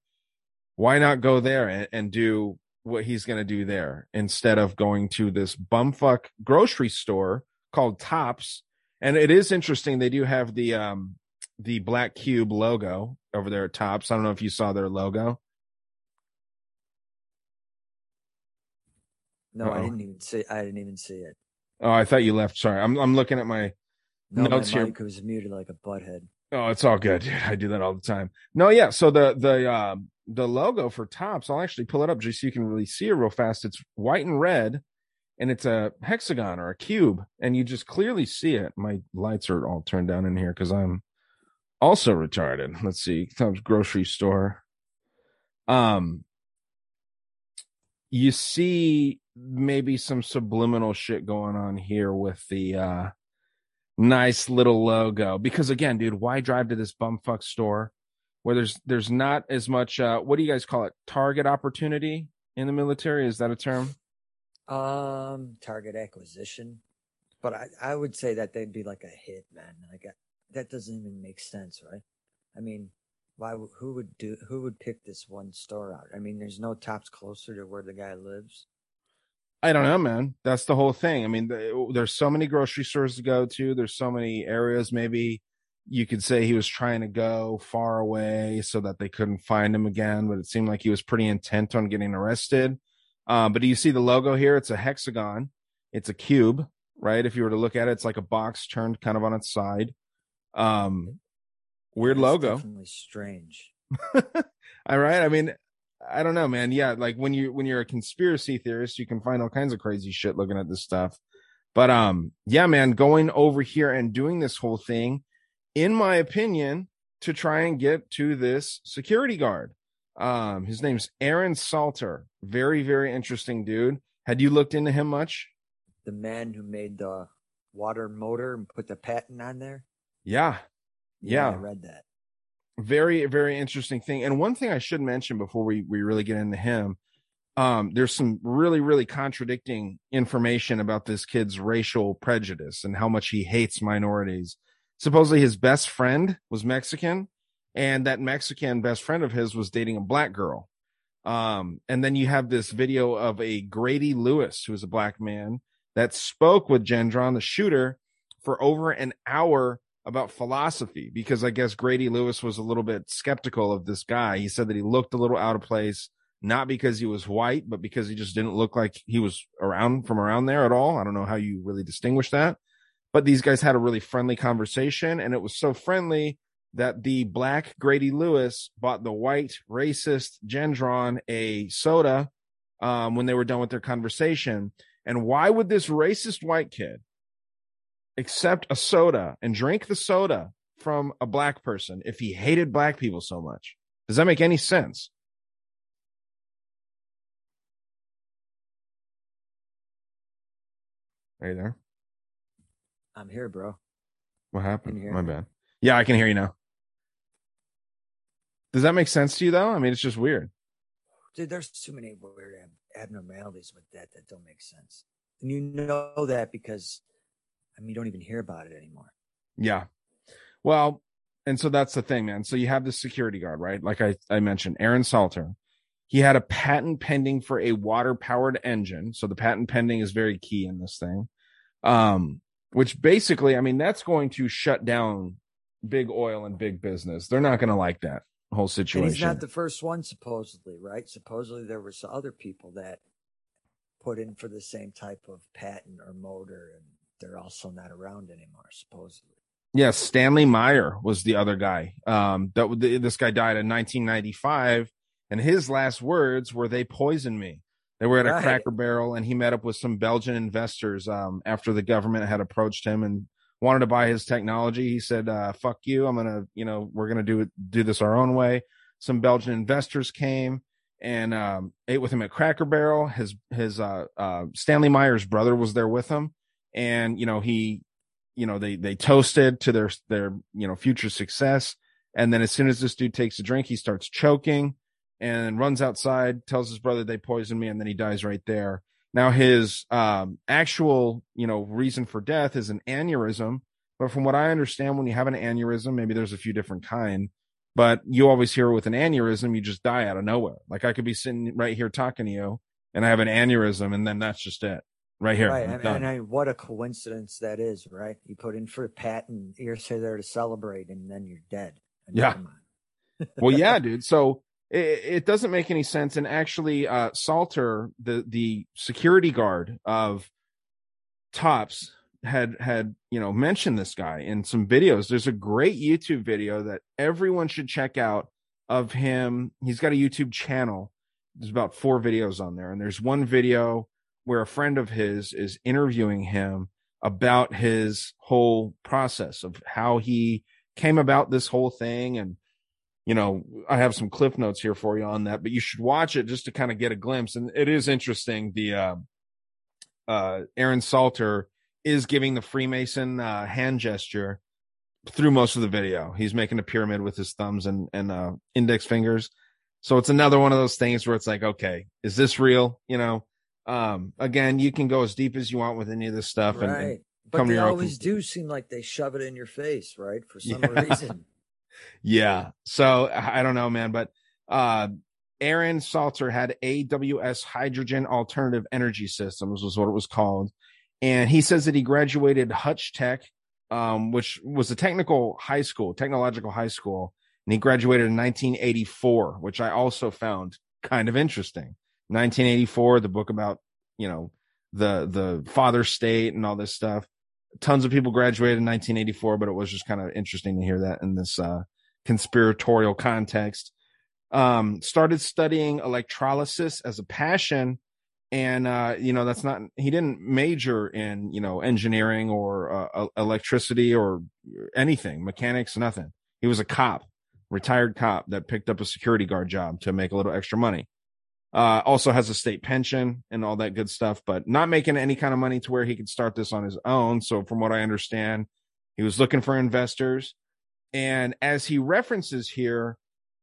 Why not go there and, and do what he's going to do there instead of going to this bumfuck grocery store called Tops? And it is interesting. They do have the, um, the black cube logo over there at Tops. I don't know if you saw their logo. No, I Uh-oh. didn't even see. I didn't even see it. Oh, I thought you left. Sorry. I'm, I'm looking at my No, notes my here. mic was muted like a butthead. Oh, it's all good, dude. I do that all the time. No, yeah. So the the uh, the logo for Tops, I'll actually pull it up just so you can really see it real fast. It's white and red, and it's a hexagon or a cube, and you just clearly see it. My lights are all turned down in here because I'm also retarded. Let's see, Tops grocery store. Um, you see maybe some subliminal shit going on here with the uh nice little logo because again dude why drive to this bumfuck store where there's there's not as much uh what do you guys call it target opportunity in the military is that a term Um, target acquisition, but I I would say that they'd be like a hit, man. Like I, that doesn't even make sense, right? I mean, why? Who would do? Who would pick this one store out? I mean, there's no tops closer to where the guy lives. I don't know, man. That's the whole thing. I mean, there's so many grocery stores to go to. There's so many areas. Maybe you could say he was trying to go far away so that they couldn't find him again. But it seemed like he was pretty intent on getting arrested. Um, but do you see the logo here? It's a hexagon. It's a cube, right? If you were to look at it, it's like a box turned kind of on its side. Um, weird It's logo. Definitely strange. [LAUGHS] All right. I mean, I don't know, man. Yeah, like when you when you're a conspiracy theorist, you can find all kinds of crazy shit looking at this stuff. But um, yeah, man, going over here and doing this whole thing, in my opinion, to try and get to this security guard. Um, his name's Aaron Salter. Very, very interesting dude. Had you looked into him much? The man who made the water motor and put the patent on there. Yeah. Yeah. I read that. Very very interesting thing. And one thing i should mention before we we really get into him um there's some really really contradicting information about this kid's racial prejudice and how much he hates minorities. Supposedly his best friend was mexican and that mexican best friend of his was dating a black girl. Um and then you have this video of a grady lewis who is a black man that spoke with gendron the shooter for over an hour about philosophy because I guess Grady Lewis was a little bit skeptical of this guy. He said that he looked a little out of place, not because he was white, but because he just didn't look like he was around from around there at all. I don't know how you really distinguish that. But these guys had a really friendly conversation, and it was so friendly that the black Grady Lewis bought the white racist Gendron a soda um, when they were done with their conversation. And why would this racist white kid accept a soda and drink the soda from a black person if he hated black people so much? Does that make any sense? Are you there? I'm here, bro. What happened? My bad. Yeah, I can hear you now. Does that make sense to you though? I mean, it's just weird. Dude, there's too many weird abnormalities with that that don't make sense. And you know that because, I mean, you don't even hear about it anymore. Yeah. Well, and so that's the thing, man. So you have the security guard, right? Like I, I mentioned, Aaron Salter. He had a patent pending for a water powered engine. So the patent pending is very key in this thing. Um, which basically, I mean, that's going to shut down big oil and big business. They're not going to like that whole And situation. he's not the first one, supposedly, right? Supposedly there were some other people that put in for the same type of patent or motor, and they're also not around anymore, supposedly. Yeah, Stanley Meyer was the other guy. Um, that this guy died in 1995, and his last words were, "They poisoned me." They were at a Right. Cracker Barrel, and he met up with some Belgian investors um, after the government had approached him and wanted to buy his technology. He said, uh, "Fuck you! I'm gonna, you know, we're gonna do it, do this our own way." Some Belgian investors came and um, ate with him at Cracker Barrel. His his uh, uh, Stanley Meyer's brother was there with him, and you know he you know they they toasted to their their you know future success. And then as soon as this dude takes a drink he starts choking and runs outside tells his brother they poisoned me and then he dies right there. Now his um actual you know reason for death is an aneurysm. But from what i understand when you have an aneurysm maybe there's a few different kind but you always hear with an aneurysm you just die out of nowhere. Like i could be sitting right here talking to you and i have an aneurysm and then that's just it right here right. And, and I, what a coincidence that is, right? You put in for a patent, you're say there to celebrate, and then you're dead. Yeah. [LAUGHS] well yeah dude so it, it doesn't make any sense and actually uh salter the the security guard of tops had had you know mentioned this guy in some videos. There's a great YouTube video that everyone should check out of him. He's got a YouTube channel. There's about four videos on there, and there's one video where a friend of his is interviewing him about his whole process of how he came about this whole thing. And you know i have some cliff notes here for you on that but you should watch it just to kind of get a glimpse. And it is interesting. The uh uh aaron salter is giving the freemason uh hand gesture through most of the video. He's making a pyramid with his thumbs and and uh index fingers. So it's another one of those things where it's like okay is this real? You know um again you can go as deep as you want with any of this stuff right. and, and but they always do seem like they shove it in your face right for some yeah. [LAUGHS] reason. Yeah. So i don't know man but uh aaron salter had aws hydrogen alternative energy systems was what it was called. And he says that he graduated hutch tech um which was a technical high school technological high school. And he graduated in 1984 which i also found kind of interesting 1984, the book about, you know, the, the father state and all this stuff. Tons of people graduated in 1984, but it was just kind of interesting to hear that in this, uh, conspiratorial context. Um, started studying electrolysis as a passion. And, uh, you know, that's not, he didn't major in, you know, engineering or, uh, electricity or anything, mechanics, nothing. He was a cop, retired cop that picked up a security guard job to make a little extra money. Uh, also has a state pension and all that good stuff, but not making any kind of money to where he could start this on his own. So, from what I understand, he was looking for investors. And as he references here,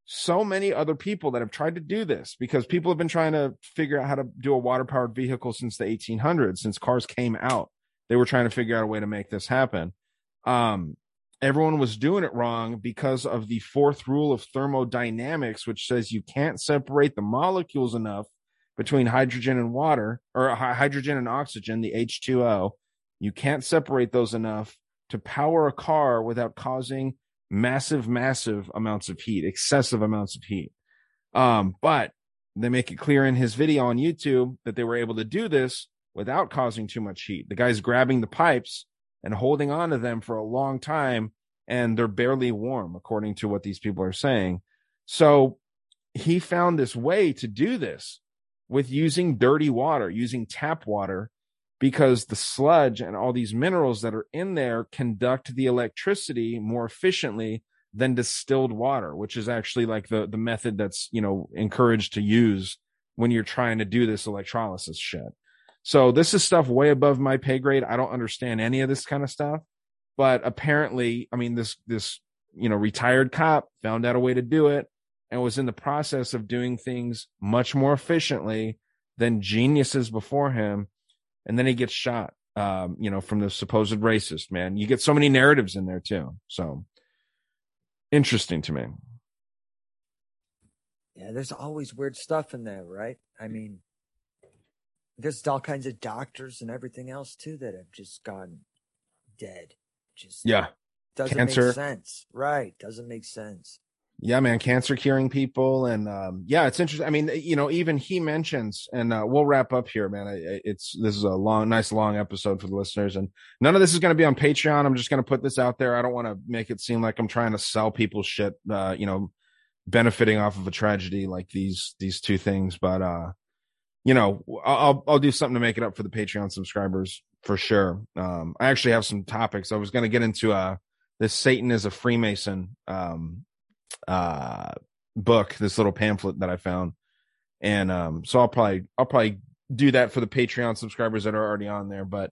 so many other people that have tried to do this because people have been trying to figure out how to do a water powered vehicle since the 1800s, since cars came out. They were trying to figure out a way to make this happen. Um, everyone was doing it wrong because of the fourth rule of thermodynamics, which says you can't separate the molecules enough between hydrogen and water or hydrogen and oxygen, the H2O. You can't separate those enough to power a car without causing massive, massive amounts of heat, excessive amounts of heat. Um, but they make it clear in his video on YouTube that they were able to do this without causing too much heat. The guy's grabbing the pipes and holding on to them for a long time and they're barely warm according to what these people are saying. So he found this way to do this with using dirty water using tap water because the sludge and all these minerals that are in there conduct the electricity more efficiently than distilled water which is actually like the the method that's you know encouraged to use when you're trying to do this electrolysis shit so this is stuff way above my pay grade. I don't understand any of this kind of stuff. But apparently, I mean, this this you know retired cop found out a way to do it and was in the process of doing things much more efficiently than geniuses before him. And then he gets shot. Um, you know, from the supposed racist man. You get so many narratives in there too. So interesting to me. Yeah, there's always weird stuff in there, right? I mean, there's all kinds of doctors and everything else too that have just gone dead. Just yeah, doesn't Cancer. make sense. Right, doesn't make sense. Yeah, man, cancer curing people, and um, yeah, it's interesting. I mean, you know, even he mentions, and uh, we'll wrap up here, man. It's this is a long, nice, long episode for the listeners, and none of this is going to be on Patreon. I'm just going to put this out there. I don't want to make it seem like I'm trying to sell people shit. Uh, you know, benefiting off of a tragedy like these these two things, but uh, you know, I'll I'll do something to make it up for the Patreon subscribers for sure. Um, I actually have some topics. I was going to get into uh this Satan is a Freemason um uh book, this little pamphlet that I found, and um, so I'll probably I'll probably do that for the Patreon subscribers that are already on there. But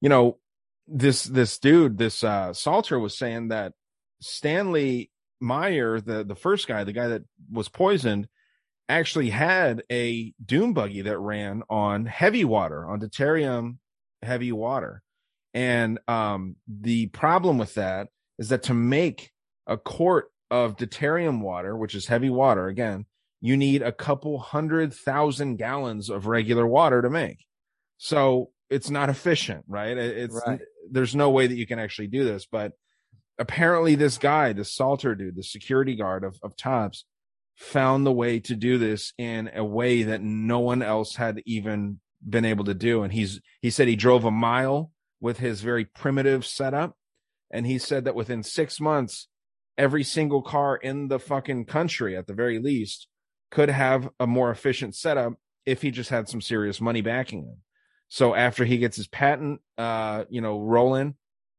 you know, this this dude, this uh Salter was saying that Stanley Meyer, the the first guy, the guy that was poisoned actually had a dune buggy that ran on heavy water, on deuterium heavy water. And um, the problem with that is that to make a quart of deuterium water, which is heavy water, again, you need a couple hundred thousand gallons of regular water to make. So it's not efficient, right? It's right. there's no way that you can actually do this. But apparently, this guy, the Salter dude, the security guard of, of Tops, found the way to do this in a way that no one else had even been able to do. And he's he said he drove a mile with his very primitive setup. And he said that within six months, every single car in the fucking country, at the very least, could have a more efficient setup if he just had some serious money backing him. So after he gets his patent, uh, you know, rolling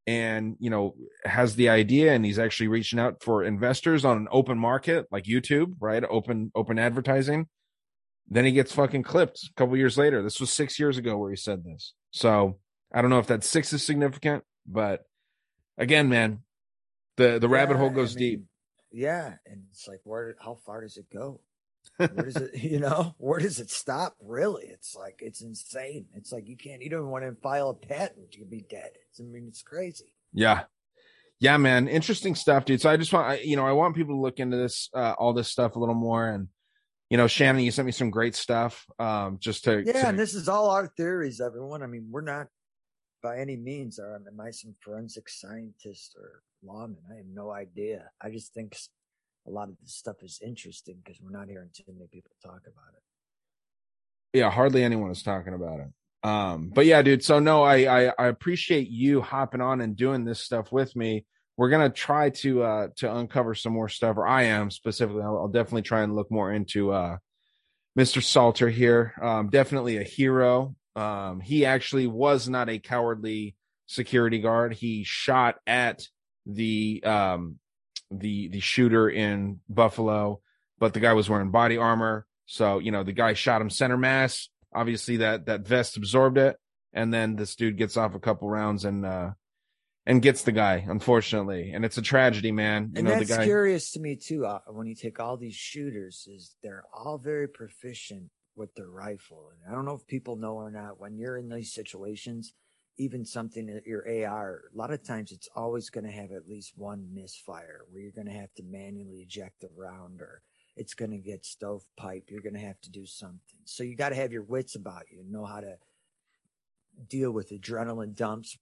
and, you know, has the idea and he's actually reaching out for investors on an open market like YouTube, right? Open, open advertising. Then he gets fucking clipped a couple years later. This was six years ago where he said this. So I don't know if that six is significant, but again, man, the, the yeah, rabbit hole goes I mean, deep. Yeah. And it's like, where, how far does it go? Where does it [LAUGHS] you know where does it stop? Really it's like it's insane. It's like you can't you don't want to file a patent you would be dead. It's, i mean it's crazy. Yeah. Yeah man interesting stuff dude. So i just want I, you know i want people to look into this uh, all this stuff a little more and you know shannon you sent me some great stuff um just to yeah to... and this is all our theories everyone. I mean we're not by any means are am i some forensic scientist or lawman? I have no idea. I just think a lot of this stuff is interesting because we're not hearing too many people talk about it. Yeah, hardly anyone is talking about it. Um, but yeah, dude. So no, I, I I appreciate you hopping on and doing this stuff with me. We're gonna try to uh to uncover some more stuff, or I am specifically. I'll, I'll definitely try and look more into uh Mr. Salter here. Um, definitely a hero. Um, he actually was not a cowardly security guard. He shot at the um the the shooter in Buffalo, but the guy was wearing body armor. So, you know, the guy shot him center mass. Obviously that that vest absorbed it. And then this dude gets off a couple rounds and uh and gets the guy, unfortunately. And it's a tragedy, man. You and know, that's the guy curious to me too. Uh, when you take all these shooters, is they're all very proficient with their rifle. And I don't know if people know or not. When you're in these situations, even something your AR, a lot of times it's always going to have at least one misfire where you're going to have to manually eject the round or it's going to get stovepipe. You're going to have to do something. So you got to have your wits about you, know how to deal with adrenaline dumps,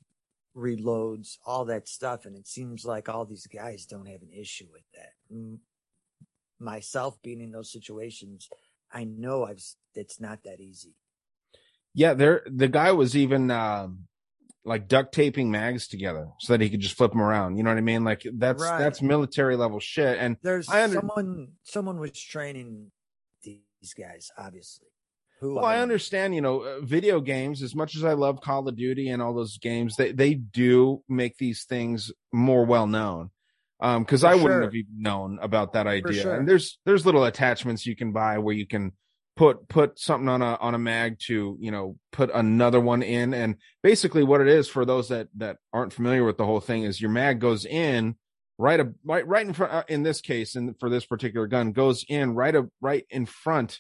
reloads, all that stuff. And it seems like all these guys don't have an issue with that. Myself being in those situations, I know I've, it's not that easy. Yeah, there, the guy was even, um, like duct taping mags together so that he could just flip them around. You know what I mean? Like that's right. that's military level shit. And there's I under- someone someone was training these guys, obviously. Who well, I, I understand, you know, uh, video games. As much as I love Call of Duty and all those games, they they do make these things more well known. Um, because I wouldn't have even known about that idea. Sure. And there's there's little attachments you can buy where you can put put something on a on a mag to you know put another one in. And basically what it is for those that that aren't familiar with the whole thing is your mag goes in right a, right right in front uh, in this case and for this particular gun goes in right a, right in front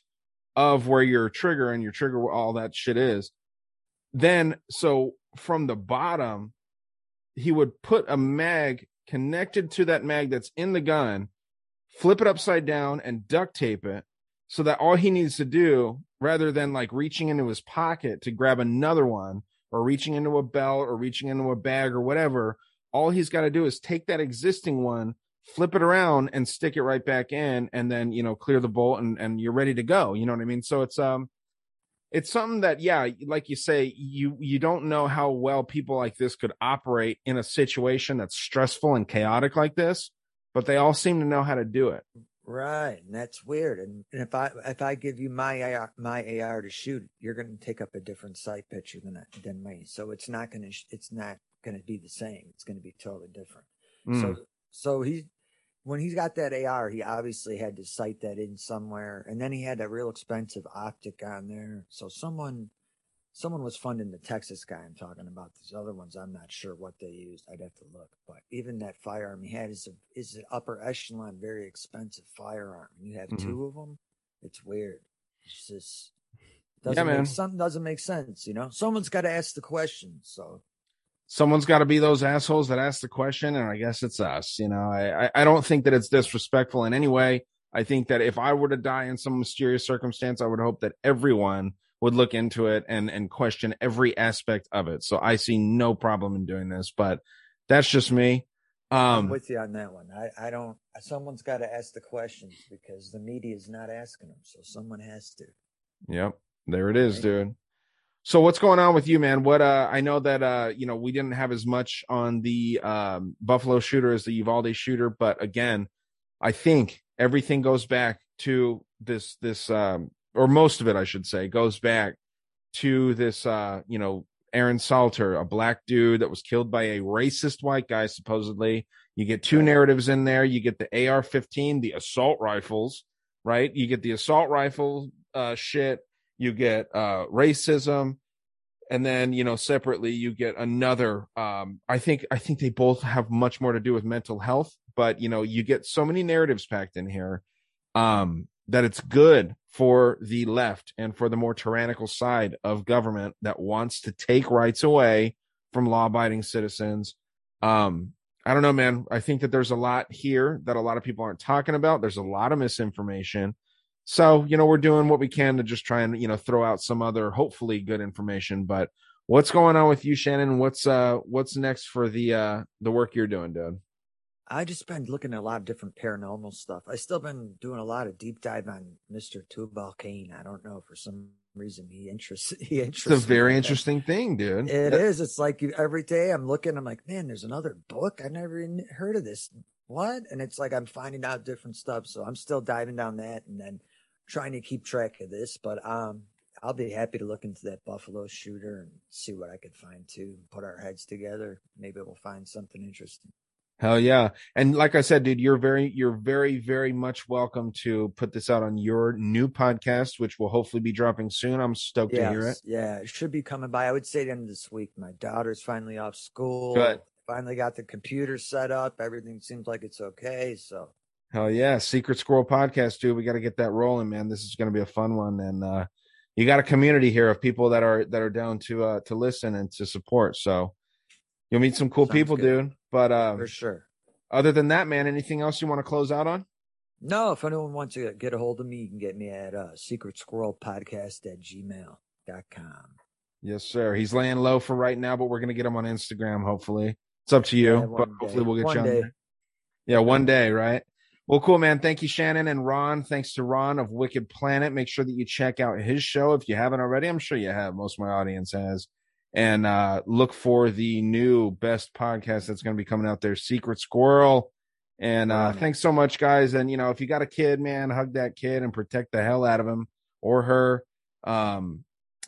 of where your trigger and your trigger all that shit is. Then so from the bottom he would put a mag connected to that mag that's in the gun flip it upside down and duct tape it so that all he needs to do rather than like reaching into his pocket to grab another one or reaching into a belt or reaching into a bag or whatever all he's got to do is take that existing one flip it around and stick it right back in and then you know clear the bolt and, and you're ready to go you know what i mean? So it's um it's something that yeah like you say you you don't know how well people like this could operate in a situation that's stressful and chaotic like this but they all seem to know how to do it Right, and that's weird. And, and if I if I give you my AR, my AR to shoot, you're going to take up a different sight picture than than me. So it's not going to it's not going to be the same. It's going to be totally different. Mm. So so he when he's got that AR, he obviously had to sight that in somewhere, and then he had a real expensive optic on there. So someone someone was funding the Texas guy I'm talking about. These other ones, I'm not sure what they used. I'd have to look. But even that firearm he had is a is an upper echelon, very expensive firearm. You have mm-hmm. two of them. It's weird. It's just doesn't yeah, make something doesn't make sense. You know, someone's got to ask the question. So someone's got to be those assholes that ask the question, and I guess it's us. You know, I I don't think that it's disrespectful in any way. I think that if I were to die in some mysterious circumstance, I would hope that everyone would look into it and and question every aspect of it. So I see no problem in doing this, but that's just me. Um, I'm with you on that one. I, I don't. Someone's got to ask the questions because the media is not asking them, so someone has to. Yep, there it is, dude. So what's going on with you, man? What uh I know that uh you know we didn't have as much on the um Buffalo shooter as the Uvalde shooter, but again, I think everything goes back to this this um or most of it I should say goes back to this uh you know Aaron Salter, a black dude that was killed by a racist white guy supposedly. You get two narratives in there. You get the AR-15, the assault rifles, right? You get the assault rifle uh shit you get uh racism and then you know separately you get another um i think i think they both have much more to do with mental health but you know you get so many narratives packed in here um that it's good for the left and for the more tyrannical side of government that wants to take rights away from law abiding citizens um i don't know man i think that there's a lot here that a lot of people aren't talking about there's a lot of misinformation so, you know, we're doing what we can to just try and, you know, throw out some other hopefully good information. But what's going on with you, Shannon? What's uh what's next for the uh the work you're doing, dude? I just been looking at a lot of different paranormal stuff. I still been doing a lot of deep dive on Mr. Tubal Cain. I don't know for some reason he interests [LAUGHS] he interests. It's a very interesting thing, dude. It that- is. It's like you, every day I'm looking. I'm like, man, there's another book. I never even heard of this. What? And it's like I'm finding out different stuff. So I'm still diving down that, and then trying to keep track of this, but um, I'll be happy to look into that Buffalo shooter and see what I could find too. Put our heads together. Maybe we'll find something interesting. Hell yeah. And like I said, dude, you're very, you're very, very much welcome to put this out on your new podcast, which will hopefully be dropping soon. I'm stoked yes, to hear it. Yeah. It should be coming by. I would say the end of this week. My daughter's finally off school. Good. Finally got the computer set up. Everything seems like it's okay. So Hell yeah, Secret Squirrel podcast, dude. We got to get that rolling, man. This is going to be a fun one, and uh, you got a community here of people that are that are down to uh, to listen and to support. So you'll meet some cool Sounds people, good. dude. But uh, for sure. Other than that, man, anything else you want to close out on? No, if anyone wants to get a hold of me, you can get me at uh, secret squirrel podcast at gmail.com. Yes, sir. He's laying low for right now, but we're going to get him on Instagram, hopefully. It's up to you, yeah, but hopefully we'll get one you on day. there. Yeah, one day, right? Well, cool, man. Thank you, Shannon and Ron. Thanks to Ron of Wicked Planet. Make sure that you check out his show if you haven't already. I'm sure you have. Most of my audience has. And uh, look for the new best podcast that's going to be coming out there, Secret Squirrel. And uh, thanks so much, guys. And you know, if you got a kid, man, hug that kid and protect the hell out of him or her. Um,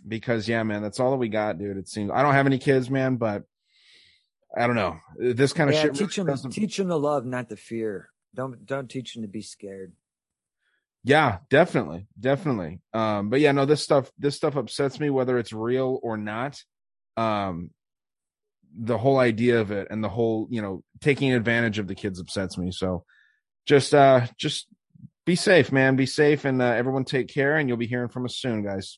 because yeah, man, that's all that we got, dude. It seems I don't have any kids, man, but I don't know. This kind of yeah, shit. Teach really them, teach them to love, not to fear. Don't don't teach them to be scared. Yeah, definitely, definitely. Um, but yeah, no, this stuff this stuff upsets me whether it's real or not. Um, the whole idea of it and the whole you know taking advantage of the kids upsets me. So just uh just be safe, man. Be safe, and uh, everyone take care. And you'll be hearing from us soon, guys.